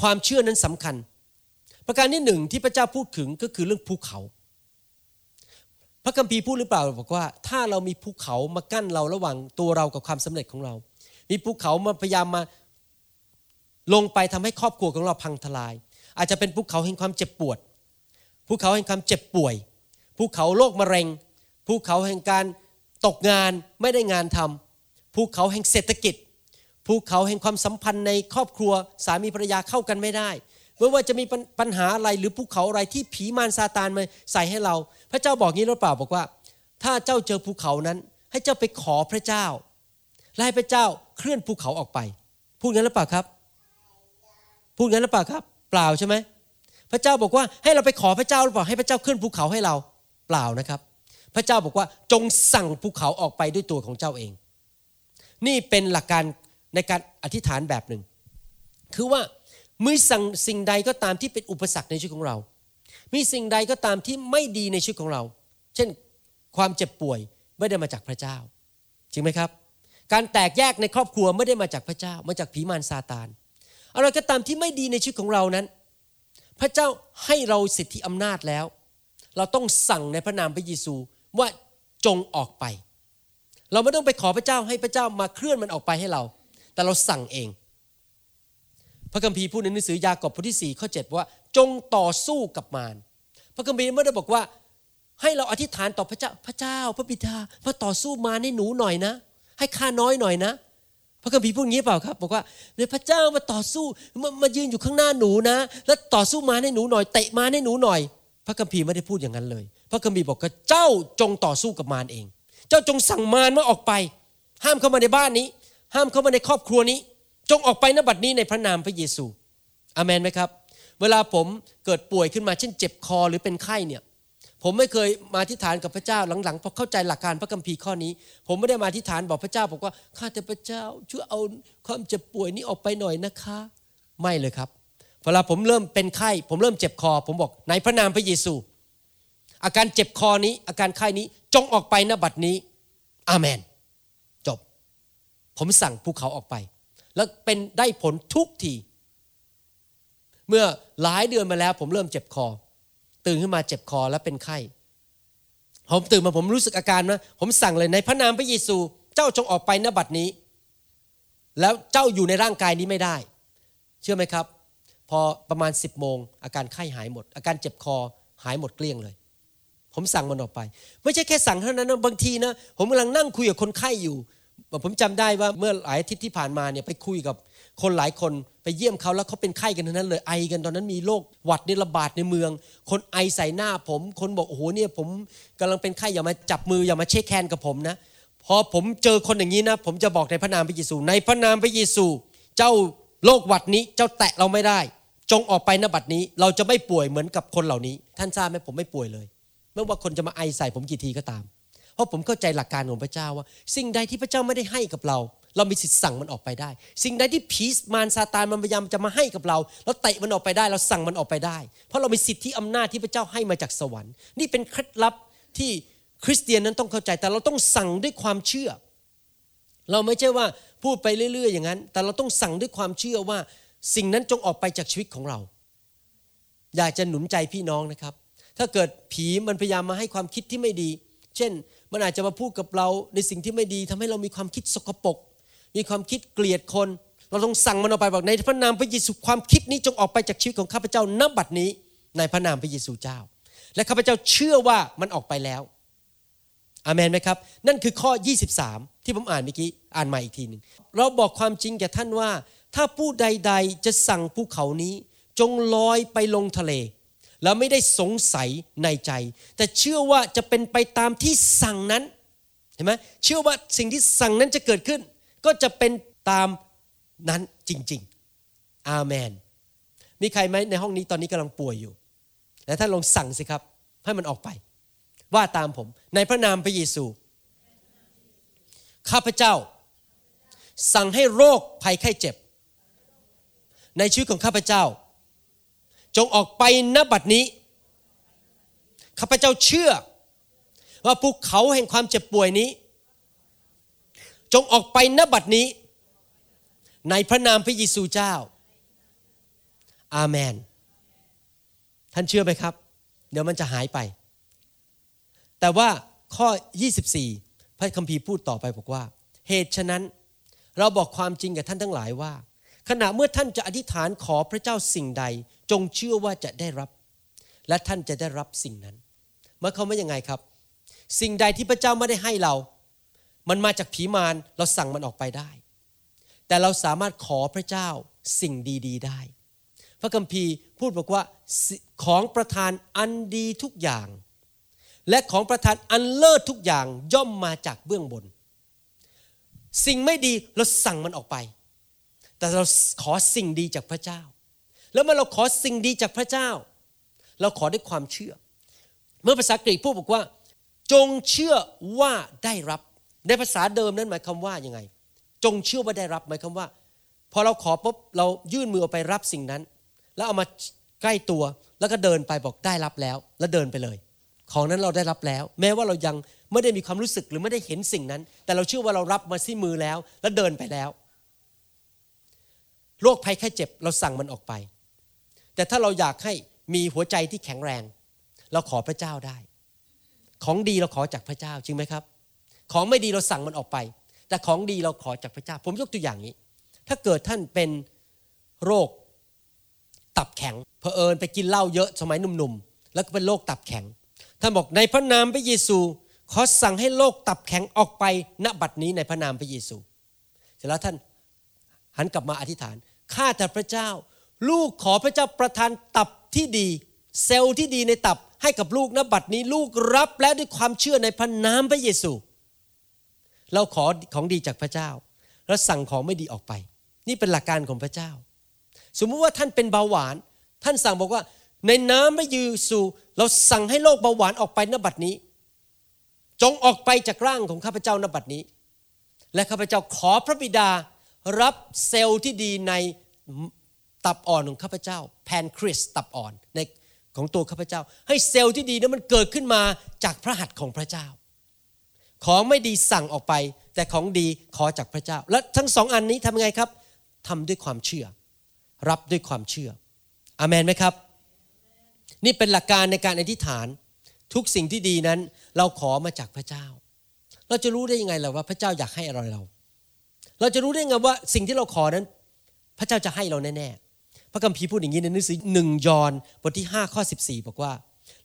ความเชื่อนั้นสำคัญ ประการที่หนึ่งที่พระเจ้าพูดถึงก็คือเรื่องภูเขา พระคัมภีร์พูดหรือเปล่าบอกว่า ถ้าเรามีภูเขามากั้นเราระหว่างตัวเรากับความสำเร็จของเรา มีภูเขามาพยายามมาลงไปทำให้ครอบครัวของเราพังทลาย อาจจะเป็นภูเขาแห่งความเจ็บปวดภูเขาแห่งความเจ็บป่วยภูเขาโรคมะเร็งภูเขาแห่งการตกงานไม่ได้งานทำภูเขาแห่งเศรษฐกิจ ภูเขาแห่งความสัมพันธ์ในครอบครัวสามีภรรยาเข้ากันไม่ได้ไม่ว่าจะมีปัญหาอะไรหรือภูเขาอะไรที่ผีมารซาตานมาใส่ให้เรา พระเจ้าบอกงี้หรือเปล่าบอกว่า ถ้าเจ้าเจอภูเขานั้น ให้เจ้าไปขอพระเจ้าและให้พระเจ้าเคลื่อนภูเขาออกไป พูดงั้นหรือเปล่าครับ พูดงั้นหรือเปล่าครับ เปล่าใช่ไหมพระเจ้าบอกว่าให้เราไปขอพระเจ้าหรือเปล่าให้พระเจ้าเคลื่อนภูเขาให้เรา เปล่านะครับ พระเจ้าบอกว่าจงสั่งภูเขาออกไปด้วยตัวของเจ้าเอง นี่เป็นหลักการ ในการอธิษฐานแบบหนึ่ง คือว่ามีสั่งสิ่งใดก็ตามที่เป็นอุปสรรคในชีวิตของเรา มีสิ่งใดก็ตามที่ไม่ดีในชีวิตของเรา เช่นความเจ็บป่วยไม่ได้มาจากพระเจ้า จริงไหมครับ การแตกแยกในครอบครัวไม่ได้มาจากพระเจ้า มาจากผีมารซาตาน อะไรก็ตามที่ไม่ดีในชีวิตของเรานั้น พระเจ้าให้เราสิทธิอำนาจแล้ว เราต้องสั่งในพระนามพระเยซูว่าจงออกไป เราไม่ต้องไปขอพระเจ้าให้พระเจ้ามาเคลื่อนมันออกไปให้เรา แต่เราสั่งเอง พระคัมภีร์พูดในหนังสือยากอบบทที่4ข้อ7ว่า จงต่อสู้กับมารพระคัมภีร์ไม่ได้บอกว่า ให้เราอธิษฐานต่อพระเจ้าพระเจ้า พระบิดามาต่อสู้มารให้หนูหน่อยนะ ให้ข้าน้อยหน่อยนะ พระคัมภีร์พูดงี้เปล่าครับบอกว่าเนี่ยพระเจ้ามาต่อสู้มามายืนอยู่ข้างหน้าหนูนะ แล้วต่อสู้มาให้หนูหน่อยเตะมาให้หนูหน่อย พระคัมภีร์ไม่ได้พูดอย่างนั้นเลย พระคัมภีร์บอกว่าเจ้าจงต่อสู้กับมารเอง เจ้าจงสั่งมารมาออกไป ห้ามเข้ามาในบ้านนี้ ห้ามเข้ามาในครอบครัวนี้ จงออกไปณบัดนี้ในพระนามพระเยซูอเมนไหมครับ เวลาผมเกิดป่วยขึ้นมาเช่นเจ็บคอหรือเป็นไข้เนี่ยผมไม่เคยมาที่ฐานกับพระเจ้าหลังๆพอเข้าใจหลักการพระคัมภีร์ข้อนี้ ผมไม่ได้มาที่ฐานบอกพระเจ้าบอกว่าข้าแต่พระเจ้าช่วยเอาความเจ็บป่วยนี้ออกไปหน่อยนะคะ ไม่เลยครับเวลาผมเริ่มเป็นไข้ ผมเริ่มเจ็บคอ ผมบอกในพระนามพระเยซู อาการเจ็บคอนี้อาการไข้นี้จงออกไปณบัดนี้ อาเมน ผมสั่งภูเขาออกไป แล้วเป็นได้ผลทุกที เมื่อหลายเดือนมาแล้ว ผมเริ่มเจ็บคอ ตื่นขึ้นมาเจ็บคอแล้วเป็นไข้ ผมตื่นมาผมรู้สึกอาการนะผมสั่งเลยในพระนามพระเยซู เจ้าจงออกไปณบัดนี้ แล้วเจ้าอยู่ในร่างกายนี้ไม่ได้ เชื่อไหมครับ พอประมาณ 10บโมงอาการไข้หายหมด อาการเจ็บคอหายหมดเกลี้ยงเลยผมสั่งมันออกไป ไม่ใช่แค่สั่งเท่านั้นนะบางทีนะผมกำลังนั่งคุยกับคนไข้อยู่ ผมจำได้ว่าเมื่อหลายอาทิตย์ที่ผ่านมาเนี่ยไปคุยกับคนหลายคนไปเยี่ยมเขาแล้วเขาเป็นไข้กันทั้งนั้นเลยไอกันตอนนั้นมีโรคหวัดนี่ระบาดในเมือง คนไอใส่หน้าผม คนบอกโอ้โหเนี่ยผมกำลังเป็นไข้อย่ามาจับมืออย่ามาเช็คแคนกับผมนะพอผมเจอคนอย่างนี้นะผมจะบอกในพระนามพระเยซู ในพระนามพระเยซู เจ้าโรคหวัดนี้เจ้าแตะเราไม่ได้ จงออกไปนบัดนี้ เราจะไม่ป่วยเหมือนกับคนเหล่านี้ ท่านทราบไหมผมไม่ป่วยเลยไม่ว่าคนจะมาไอใส่ผมกี่ทีก็ตาม เพราะผมเข้าใจหลักการของพระเจ้าว่า สิ่งใดที่พระเจ้าไม่ได้ให้กับเรา เรามีสิทธิ์สั่งมันออกไปได้ สิ่งใดที่ผีมารซาตานมันพยายามจะมาให้กับเราเราเตะมันออกไปได้ เราสั่งมันออกไปได้ เพราะเรามีสิทธิอำนาจที่พระเจ้าให้มาจากสวรรค์ นี่เป็นเคล็ดลับที่คริสเตียนนั้นต้องเข้าใจแต่เราต้องสั่งด้วยความเชื่อ เราไม่ใช่ว่าพูดไปเรื่อย ๆ อย่างนั้น แต่เราต้องสั่งด้วยความเชื่อว่า สิ่งนั้นจงออกไปจากชีวิตของเรา อยากจะหนุนใจพี่น้องนะครับ ถ้าเกิดผีมันพยายามมาให้ความคิดที่ไม่ดี เช่น มันอาจจะมาพูดกับเราในสิ่งที่ไม่ดีทำให้เรามีความคิดสกปรกมีความคิดเกลียดคน เราต้องสั่งมันออกไปบอกในพระนามพระเยซูความคิดนี้จงออกไปจากชีวิตของข้าพเจ้านับบัดนี้ ในพระนามพระเยซูเจ้า และข้าพเจ้าเชื่อว่ามันออกไปแล้วอามนไหมครับ นั่นคือข้อ 23 ที่ผมอ่านเมื่อกี้อ่านใหม่อีกทีหนึ่งเราบอกความจริงแก่ท่านว่า ถ้าผู้ใด ๆ จะสั่งภูเขานี้ จงลอยไปลงทะเล แล้วไม่ได้สงสัยในใจ แต่เชื่อว่าจะเป็นไปตามที่สั่งนั้นเห็นไหมเชื่อว่าสิ่งที่สั่งนั้นจะเกิดขึ้น ก็จะเป็นตามนั้นจริง ๆ อาเมน มีใครไหมในห้องนี้ตอนนี้กำลังป่วยอยู่แต่ท่านลองสั่งสิครับ ให้มันออกไป ว่าตามผม ในพระนามพระเยซู ข้าพเจ้า สั่งให้โรคภัยไข้เจ็บ ในชีวิตของข้าพเจ้า จงออกไปณบัดนี้ข้าพเจ้าเชื่อ ว่าภูเขาแห่งความเจ็บป่วยนี้ จงออกไปณบัดนี้ ในพระนามพระเยซูเจ้า อาเมน ท่านเชื่อไหมครับ เดี๋ยวมันจะหายไป แต่ว่าข้อ 24 พระคัมภีร์พูดต่อไปบอกว่า เหตุฉะนั้น เราบอกความจริงกับท่านทั้งหลายว่า ขณะเมื่อท่านจะอธิษฐานขอพระเจ้าสิ่งใด จงเชื่อว่าจะได้รับ และท่านจะได้รับสิ่งนั้นเมื่อเขาไม่ยังไงครับ สิ่งใดที่พระเจ้าไม่ได้ให้เรา มันมาจากผีมารเราสั่งมันออกไปได้ แต่เราสามารถขอพระเจ้าสิ่งดี ๆ ได้ พระคัมภีร์พูดบอกว่าของประทานอันดีทุกอย่าง และของประทานอันเลิศทุกอย่างย่อมมาจากเบื้องบน สิ่งไม่ดีเราสั่งมันออกไป แต่เราขอสิ่งดีจากพระเจ้า แล้วเมื่อเราขอสิ่งดีจากพระเจ้า เราขอด้วยความเชื่อ เมื่อภาษากรีกพูดบอกว่า จงเชื่อว่าได้รับ ในภาษาเดิมนั้นหมายความว่ายังไง จงเชื่อว่าได้รับหมายความว่า พอเราขอปุ๊บเรายื่นมือออกไปรับสิ่งนั้น แล้วเอามาใกล้ตัวแล้วก็เดินไปบอกได้รับแล้ว แล้วเดินไปเลย ของนั้นเราได้รับแล้ว แม้ว่าเรายังไม่ได้มีความรู้สึกหรือไม่ได้เห็นสิ่งนั้น แต่เราเชื่อว่าเรารับมาที่มือแล้ว แล้วเดินไปแล้ว โรคภัยแค่เจ็บเราสั่งมันออกไป แต่ถ้าเราอยากให้มีหัวใจที่แข็งแรง เราขอพระเจ้าได้ ของดีเราขอจากพระเจ้าจริงไหมครับ ของไม่ดีเราสั่งมันออกไป แต่ของดีเราขอจากพระเจ้า ผมยกตัวอย่างนี้ ถ้าเกิดท่านเป็นโรคตับแข็งเผอิญไปกินเหล้าเยอะสมัยหนุ่มๆ แล้วก็เป็นโรคตับแข็ง ท่านบอกในพระนามพระเยซูขอสั่งให้โรคตับแข็งออกไปณบัดนี้ในพระนามพระเยซู เสร็จแล้วท่านหันกลับมาอธิษฐาน ข้าแต่พระเจ้า ลูกขอพระเจ้าประทานตับที่ดี เซลล์ที่ดีในตับให้กับลูกณบัดนี้ลูกรับและด้วยความเชื่อในพระนามพระเยซู เราขอของดีจากพระเจ้า แล้วสั่งของไม่ดีออกไป นี่เป็นหลักการของพระเจ้า สมมุติว่าท่านเป็นเบาหวาน ท่านสั่งบอกว่า ในน้ำพระเยซูเราสั่งให้โรคเบาหวานออกไปณบัดนี้ จงออกไปจากร่างของข้าพเจ้าณบัดนี้ และข้าพเจ้าขอพระบิดา รับเซลล์ที่ดีในตับอ่อนของข้าพเจ้า แพนคริสตับอ่อนในของตัวข้าพเจ้า ให้เซลล์ที่ดีนั้นมันเกิดขึ้นมาจากพระหัตถ์ของพระเจ้า ของไม่ดีสั่งออกไป แต่ของดีขอจากพระเจ้า และทั้งสองอันนี้ทำยังไงครับทำด้วยความเชื่อ รับด้วยความเชื่ออเมนไหมครับ นี่เป็นหลักการในการอธิษฐาน ทุกสิ่งที่ดีนั้น เราขอมาจากพระเจ้า เราจะรู้ได้ยังไงล่ะว่าพระเจ้าอยากให้อะไรเรา เราจะรู้ได้ไงว่าสิ่งที่เราขอนั้น พระเจ้าจะให้เราแน่ๆ พระคัมภีร์พูดอย่างนี้ในหนังสือหนึ่งยอห์นบทที่5ข้อ14 บอกว่า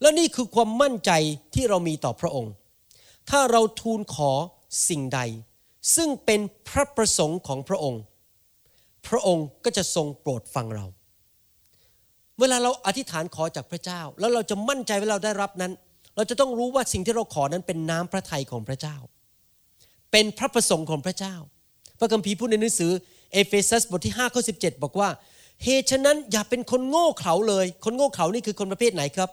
และนี่คือความมั่นใจที่เรามีต่อพระองค์ ถ้าเราทูลขอสิ่งใด ซึ่งเป็นพระประสงค์ของพระองค์ พระองค์ก็จะทรงโปรดฟังเรา เวลาเราอธิษฐานขอจากพระเจ้า แล้วเราจะมั่นใจว่าเราได้รับนั้น เราจะต้องรู้ว่าสิ่งที่เราขอนั้นเป็นน้ำพระทัยของพระเจ้า เป็นพระประสงค์ของพระเจ้า พระคัมภีร์พูดในหนังสือเอเฟซัสบทที่5ข้อ17 บอกว่าเหตุฉะนั้นอย่าเป็นคนโง่เขลาเลย คนโง่เขลานี่คือคนประเภทไหนครับ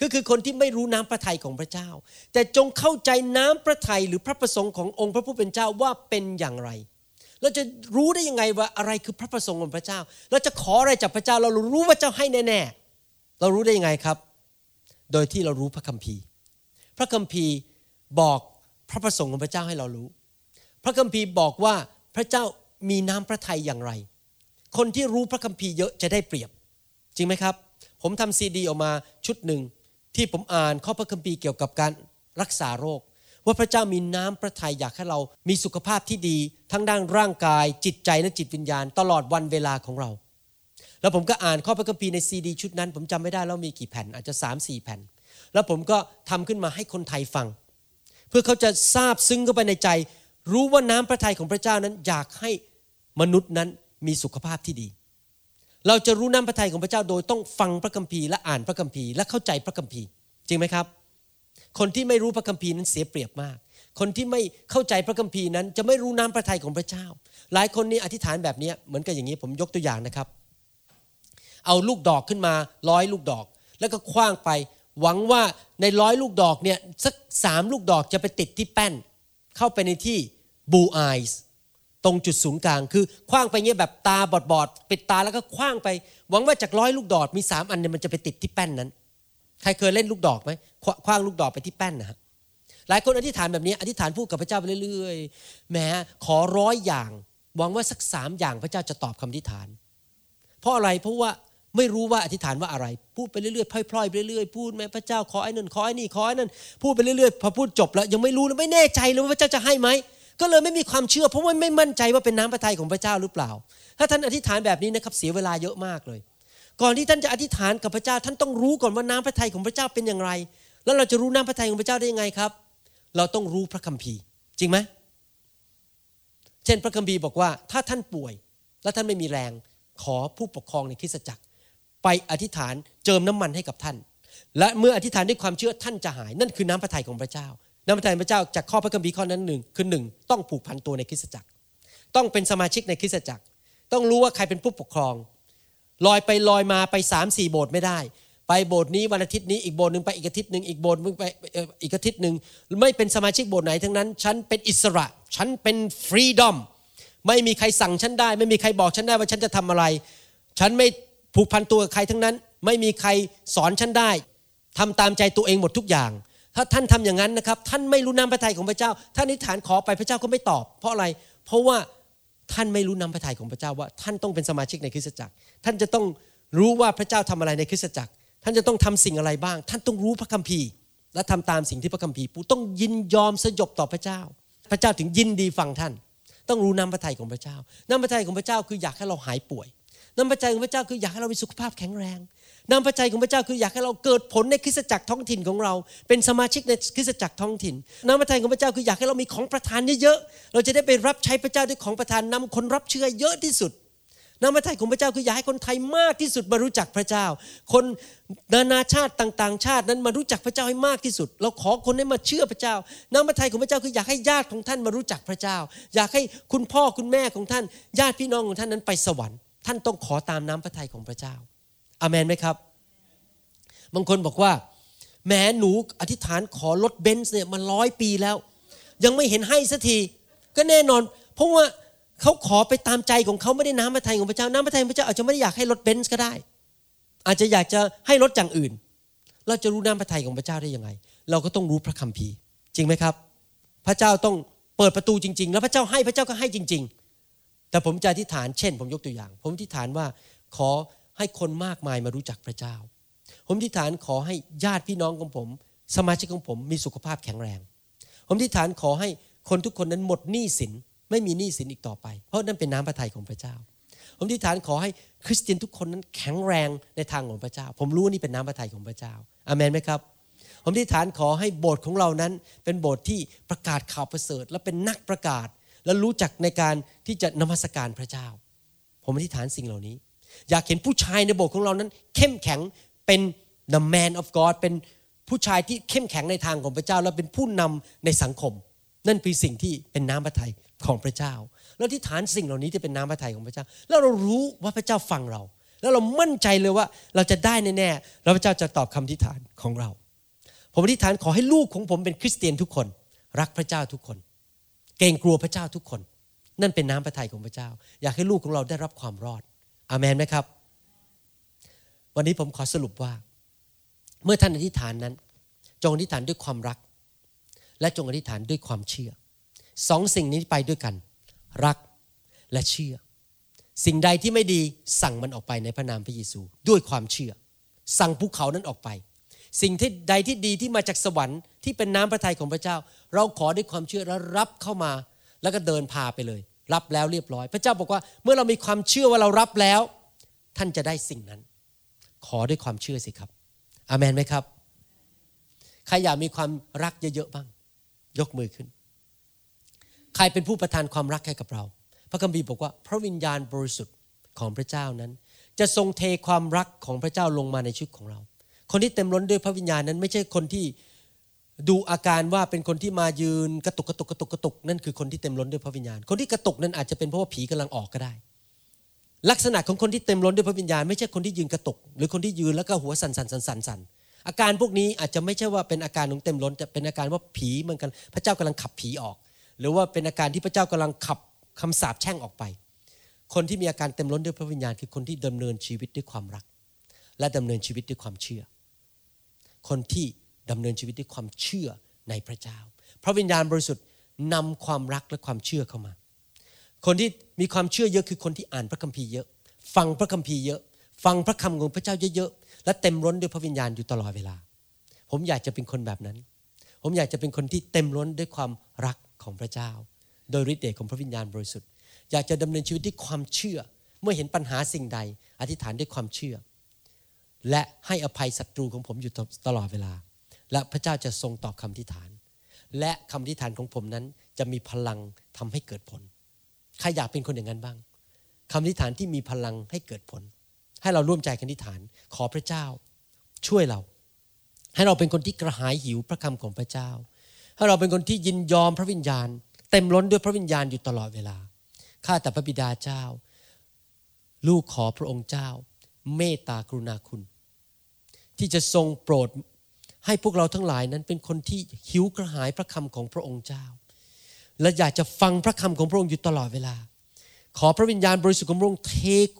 ก็คือคนที่ไม่รู้น้ำพระทัยของพระเจ้า แต่จงเข้าใจน้ำพระทัยหรือพระประสงค์ขององค์พระผู้เป็นเจ้าว่าเป็นอย่างไร เราจะรู้ได้ยังไงว่าอะไรคือพระประสงค์ของพระเจ้า เราจะขออะไรจากพระเจ้าเรารู้ว่าเจ้าให้แน่ๆ เรารู้ได้ยังไงครับ โดยที่เรารู้พระคัมภีร์ พระคัมภีร์บอกพระประสงค์ของพระเจ้าให้เรารู้ พระคัมภีร์บอกว่า พระเจ้ามีน้ำพระทัยอย่างไร คนที่รู้พระคัมภีร์เยอะจะได้เปรียบ จริงไหมครับ ผมทำซีดีออกมาชุดหนึ่งที่ผมอ่านข้อพระคัมภีร์เกี่ยวกับการรักษาโรค ว่าพระเจ้ามีน้ำพระทัยอยากให้เรามีสุขภาพที่ดี ทั้งด้านร่างกาย จิตใจและจิตวิญญาณ ตลอดวันเวลาของเรา แล้วผมก็อ่านข้อพระคัมภีร์ในซีดีชุดนั้น ผมจำไม่ได้แล้วมีกี่แผ่นอาจจะ3ามสี่แผ่น แล้วผมก็ทำขึ้นมาให้คนไทยฟัง เพื่อเขาจะทราบซึ้งเข้าไปในใจ รู้ว่าน้ำพระทัยของพระเจ้านั้นอยากให้มนุษย์นั้นมีสุขภาพที่ดี เราจะรู้น้ำพระทัยของพระเจ้าโดยต้องฟังพระคัมภีร์และอ่านพระคัมภีร์และเข้าใจพระคัมภีร์ จริงไหมครับ คนที่ไม่รู้พระคัมภีร์นั้นเสียเปรียบมาก คนที่ไม่เข้าใจพระคัมภีร์นั้น จะไม่รู้น้ำพระทัยของพระเจ้า หลายคนนี่อธิษฐานแบบนี้เหมือนกับอย่างนี้ผมยกตัวอย่างนะครับ เอาลูกดอกขึ้นมาร้อยลูกดอก แล้วก็คว้างไป หวังว่าในร้อยลูกดอกเนี่ยสักสามลูกดอกจะไปติดที่แป้น เข้าไปในที่บูไอส์ตรงจุดศูนย์กลางคือคว้างไปเงี้ยแบบตาบอดบอดปิดตาแล้วก็คว้างไป หวังว่าจากร้อยลูกดอกมีสามอันเนี่ยมันจะไปติดที่แป้นนั้น ใครเคยเล่นลูกดอกไหมคว้างลูกดอกไปที่แป้นนะฮะหลายคนอธิษฐานแบบนี้อธิษฐานพูดกับพระเจ้าไปเรื่อยๆแม้ขอร้อยอย่าง หวังว่าสักสามอย่างพระเจ้าจะตอบคำอธิษฐาน เพราะอะไรเพราะว่า ไม่รู้ว่าอธิษฐานว่าอะไร พูดไปเรื่อยๆพล่อยๆไปเรื่อยๆพูดแม่พระเจ้าขอไอ้นั่นขอไอ้นี่ขอไอ้นั่นพูดไปเรื่อยๆพอพูดจบแล้วยังไม่รู้ไม่แน่ใจเลยว่าพระเจ้าจะให้ไหมก็เลยไม่มีความเชื่อ เพราะว่าไม่มั่นใจว่าเป็นน้ำพระทัยของพระเจ้าหรือเปล่า ถ้าท่านอธิษฐานแบบนี้นะครับเสียเวลาเยอะมากเลย ก่อนที่ท่านจะอธิษฐานกับพระเจ้า ท่านต้องรู้ก่อนว่าน้ำพระทัยของพระเจ้าเป็นอย่างไร แล้วเราจะรู้น้ำพระทัยของพระเจ้าได้ยังไงครับ เราต้องรู้พระคัมภีร์ จริงไหมเช่นพระคัมภีร์บอกว่า ถ้าท่านป่วย และท่านไม่มีแรงขอผู้ปกครองในคริสตจักร ไปอธิษฐานเจิมน้ำมันให้กับท่าน และเมื่ออธิษฐานด้วยความเชื่อท่านจะหาย นั่นคือน้ำพระทัยของพระเจ้า น้ำพระทัยพระเจ้าจากข้อพระคัมภีร์ข้อนั้นหนึ่งคือหนึ่งต้องผูกพันตัวในคริสตจักร ต้องเป็นสมาชิกในคริสตจักร ต้องรู้ว่าใครเป็นผู้ปกครอง ลอยไปลอยมาไปสามสี่โบสถ์ไม่ได้ ไปโบสถ์นี้วันอาทิตย์นี้อีกโบสถ์หนึ่งไปอีกอาทิตย์หนึ่งอีกโบสถ์นึงไปอีกอาทิตย์หนึ่งไม่เป็นสมาชิกโบสถ์ไหนทั้งนั้น ฉันเป็นอิสระ ฉันเป็นฟรีดอมไม่มีใครสั่งฉันได้ ไม่มีใครบอกฉันได้ว่าฉันจะทำอะไร ฉันไม่ ผูกพันตัวกับใครทั้งนั้น ไม่มีใครสอนฉันได้ทำตามใจตัวเองหมดทุกอย่าง ถ้าท่านทำอย่างนั้นนะครับ ท่านไม่รู้น้ำพระทัยของพระเจ้า ท่านนิฐานขอไปพระเจ้าก็ไม่ตอบ เพราะอะไร เพราะว่าท่านไม่รู้น้ำพระทัยของพระเจ้าว่า ท่านต้องเป็นสมาชิกในคริสตจักร ท่านจะต้องรู้ว่าพระเจ้าทำอะไรในคริสตจักร ท่านจะต้องทำสิ่งอะไรบ้าง ท่านต้องรู้พระคัมภีร์ และทำตามสิ่งที่พระคัมภีร์ปูต้องยินยอมสยบต่อพระเจ้า พระเจ้าถึงยินดีฟังท่าน ต้องรู้น้ำพระทัยของพระเจ้า น้ำพระทัยของพระเจ้าคืออยากให้เราหายป่วย น้ำพระทัยของพระเจ้าคืออยากให้เรามีสุขภาพแข็งแรงน้ำพระทัยของพระเจ้าคืออยากให้เราเกิดผลในคริสตจักรท้องถิ่นของเรา เป็นสมาชิกในคริสตจักรท้องถิ่น น้ำพระทัยของพระเจ้าคืออยากให้เรามีของประทานเยอะๆ เราจะได้ไปรับใช้พระเจ้าด้วยของประทานนำคนรับเชื่อเยอะที่สุด น้ำพระทัยของพระเจ้าคืออยากให้คนไทยมากที่สุดมารู้จักพระเจ้า คนนานาชาติต่างๆ ชาตินั้นมารู้จักพระเจ้าให้มากที่สุด เราขอคนให้มาเชื่อพระเจ้า น้ำพระทัยของพระเจ้าคืออยากให้ญาติของท่านมารู้จักพระเจ้า อยากให้คุณพ่อคุณแม่ของท่าน ญาติพี่น้องของท่านนั้นไปสวรรค์ ท่านต้องขอตามน้ำพระทัยของพระเจ้าอาเมนไหมครับ บางคนบอกว่า แม้หนูอธิษฐานขอรถเบนซ์เนี่ยมาร้อยปีแล้ว ยังไม่เห็นให้สักที ก็แน่นอน เพราะว่าเขาขอไปตามใจของเขาไม่ได้น้ำพระทัยของพระเจ้า น้ำพระทัยของพระเจ้าอาจจะไม่ได้อยากให้รถเบนซ์ก็ได้ อาจจะอยากจะให้รถอย่างอื่น เราจะรู้น้ำพระทัยของพระเจ้าได้ยังไง เราก็ต้องรู้พระคัมภีร์ จริงไหมครับ พระเจ้าต้องเปิดประตูจริง ๆ แล้วพระเจ้าให้พระเจ้าก็ให้จริง ๆ แต่ผมจะอธิษฐานเช่น ผมยกตัวอย่าง ผมอธิษฐานว่าขอให้คนมากมายมารู้จักพระเจ้า ผมทิฏฐานขอให้ญาติพี่น้องของผม สมาชิกของผมมีสุขภาพแข็งแรง ผมทิฏฐานขอให้คนทุกคนนั้นหมดหนี้สินไม่มีหนี้สินอีกต่อไป เพราะนั่นเป็นน้ำพระทัยของพระเจ้า ผมทิฏฐานขอให้คริสเตียนทุกคนนั้นแข็งแรงในทางของพระเจ้า ผมรู้ว่านี่เป็นน้ำพระทัยของพระเจ้าอเมนไหมครับผมที่ฐานขอให้โบสถ์ของเรานั้น เป็นโบสถ์ที่ประกาศข่าวประเสริฐ และเป็นนักประกาศ และรู้จักในการที่จะนมัสการพระเจ้า ผมอธิษฐานสิ่งเหล่านี้ อยากเห็นผู้ชายในโบสถ์ของเรานั้น เข้มแข็งเป็น the man of God เป็นผู้ชายที่เข้มแข็งในทางของพระเจ้า และเป็นผู้นำในสังคม นั่นคือสิ่งที่เป็นน้ำพระทัยของพระเจ้า แล้วที่ฐานสิ่งเหล่านี้จะเป็นน้ำพระทัยของพระเจ้า แล้วเรารู้ว่าพระเจ้าฟังเรา แล้วเรามั่นใจเลยว่าเราจะได้แน่ๆแล้วพระเจ้าจะตอบคำทิฐานของเรา ผมอธิษฐานขอให้ลูกของผมเป็นคริสเตียนทุกคน รักพระเจ้าทุกคน เกรงกลัวพระเจ้าทุกคน นั่นเป็นน้ำพระทัยของพระเจ้า อยากให้ลูกของเราได้รับความรอดอามันไหมครับ วันนี้ผมขอสรุปว่า เมื่อท่านอธิษฐานนั้น จงอธิษฐานด้วยความรัก และจงอธิษฐานด้วยความเชื่อสองสิ่งนี้ไปด้วยกัน รักและเชื่อ สิ่งใดที่ไม่ดีสั่งมันออกไปในพระนามพระเยซู ด้วยความเชื่อ สั่งภูเขานั้นออกไป สิ่งที่ใดที่ดีที่มาจากสวรรค์ที่เป็นน้ำพระทัยของพระเจ้า เราขอด้วยความเชื่อแล้วรับเข้ามา แล้วก็เดินพาไปเลย รับแล้วเรียบร้อย พระเจ้าบอกว่าเมื่อเรามีความเชื่อว่าเรารับแล้ว ท่านจะได้สิ่งนั้น ขอด้วยความเชื่อสิครับอามนไหมครับใครอยากมีความรักเยอะๆบ้าง ยกมือขึ้น ใครเป็นผู้ประทานความรักให้กับเรา พระคัมภีร์บอกว่า พระวิญญาณบริสุทธิ์ของพระเจ้านั้น จะทรงเทความรักของพระเจ้าลงมาในชีวิตของเรา คนที่เต็มล้นด้วยพระวิญญาณนั้น ไม่ใช่คนที่ดูอาการว่าเป็นคนที่มายืนกระตุกกระตุกกระตุกกระตุกนั่นคือคนที่เต็มล้นด้วยพระวิญญาณ คนที่กระตุกนั้นอาจจะเป็นเพราะว่าผีกำลังออกก็ได้ ลักษณะของคนที่เต็มล้นด้วยพระวิญญาณ ไม่ใช่คนที่ยืนกระตุก หรือคนที่ยืนแล้วก็หัวสั่นสั่นสั่นสั่นสั่นอาการพวกนี้อาจจะไม่ใช่ว่าเป็นอาการของเต็มล้นแต่เป็นอาการว่าผีเหมือนกันพระเจ้ากำลังขับผีออก หรือว่าเป็นอาการที่พระเจ้ากำลังขับคำสาปแช่งออกไป คนที่มีอาการเต็มล้นด้วยพระวิญญาณ คือคนที่ดำเนินชีวิตด้วยความรัก และดำเนินชีวิตด้วยความเชื่อ คนที่ดำเนินชีวิตด้วยความเชื่อในพระเจ้า พระวิญญาณบริสุทธิ์นำความรักและความเชื่อเข้ามา คนที่มีความเชื่อเยอะคือคนที่อ่านพระคัมภีร์เยอะ ฟังพระคัมภีร์เยอะ ฟังพระคำของพระเจ้าเยอะๆและเต็มล้นด้วยพระวิญญาณอยู่ตลอดเวลา ผมอยากจะเป็นคนแบบนั้น ผมอยากจะเป็นคนที่เต็มล้นด้วยความรักของพระเจ้า โดยฤทธิ์เดชของพระวิญญาณบริสุทธิ์ อยากจะดำเนินชีวิตด้วยความเชื่อ เมื่อเห็นปัญหาสิ่งใด อธิษฐานด้วยความเชื่อ และให้อภัยศัตรูของผมอยู่ตลอดเวลา และพระเจ้าจะทรงตอบคำอธิษฐาน และคำอธิษฐานของผมนั้นจะมีพลังทำให้เกิดผล ใครอยากเป็นคนอย่างนั้นบ้างคำอธิษฐานที่มีพลังให้เกิดผล ให้เราร่วมใจกันอธิฐาน ขอพระเจ้า ช่วยเรา ให้เราเป็นคนที่กระหายหิวพระคำของพระเจ้า ให้เราเป็นคนที่ยินยอมพระวิญญาณ เต็มล้นด้วยพระวิญญาณอยู่ตลอดเวลาข้าแต่พระบิดาเจ้า ลูกขอพระองค์เจ้า เมตตากรุณาคุณ ที่จะทรงโปรดให้พวกเราทั้งหลายนั้นเป็นคนที่หิวกระหายพระคำของพระองค์เจ้า และอยากจะฟังพระคำของพระองค์อยู่ตลอดเวลา ขอพระวิญญาณบริสุทธิ์ของพระองค์เท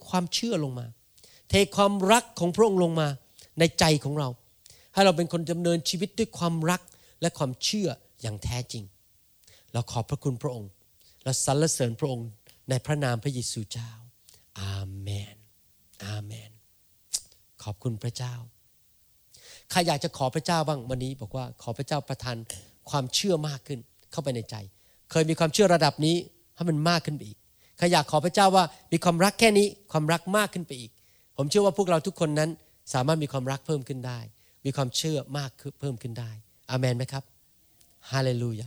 ความเชื่อลงมา เทความรักของพระองค์ลงมาในใจของเรา ให้เราเป็นคนดำเนินชีวิตด้วยความรักและความเชื่ออย่างแท้จริง เราขอบพระคุณพระองค์ เราสรรเสริญพระองค์ในพระนามพระเยซูเจ้า อาเมน อาเมน ขอบคุณพระเจ้าใครอยากจะขอพระเจ้าบ้างวันนี้ บอกว่าขอพระเจ้าประทานความเชื่อมากขึ้นเข้าไปในใจ เคยมีความเชื่อระดับนี้ให้มันมากขึ้นไปอีกใครอยากขอพระเจ้าว่ามีความรักแค่นี้ความรักมากขึ้นไปอีก ผมเชื่อว่าพวกเราทุกคนนั้นสามารถมีความรักเพิ่มขึ้นได้ มีความเชื่อมากเพิ่มขึ้นได้อาเมนไหมครับฮาเลลูยา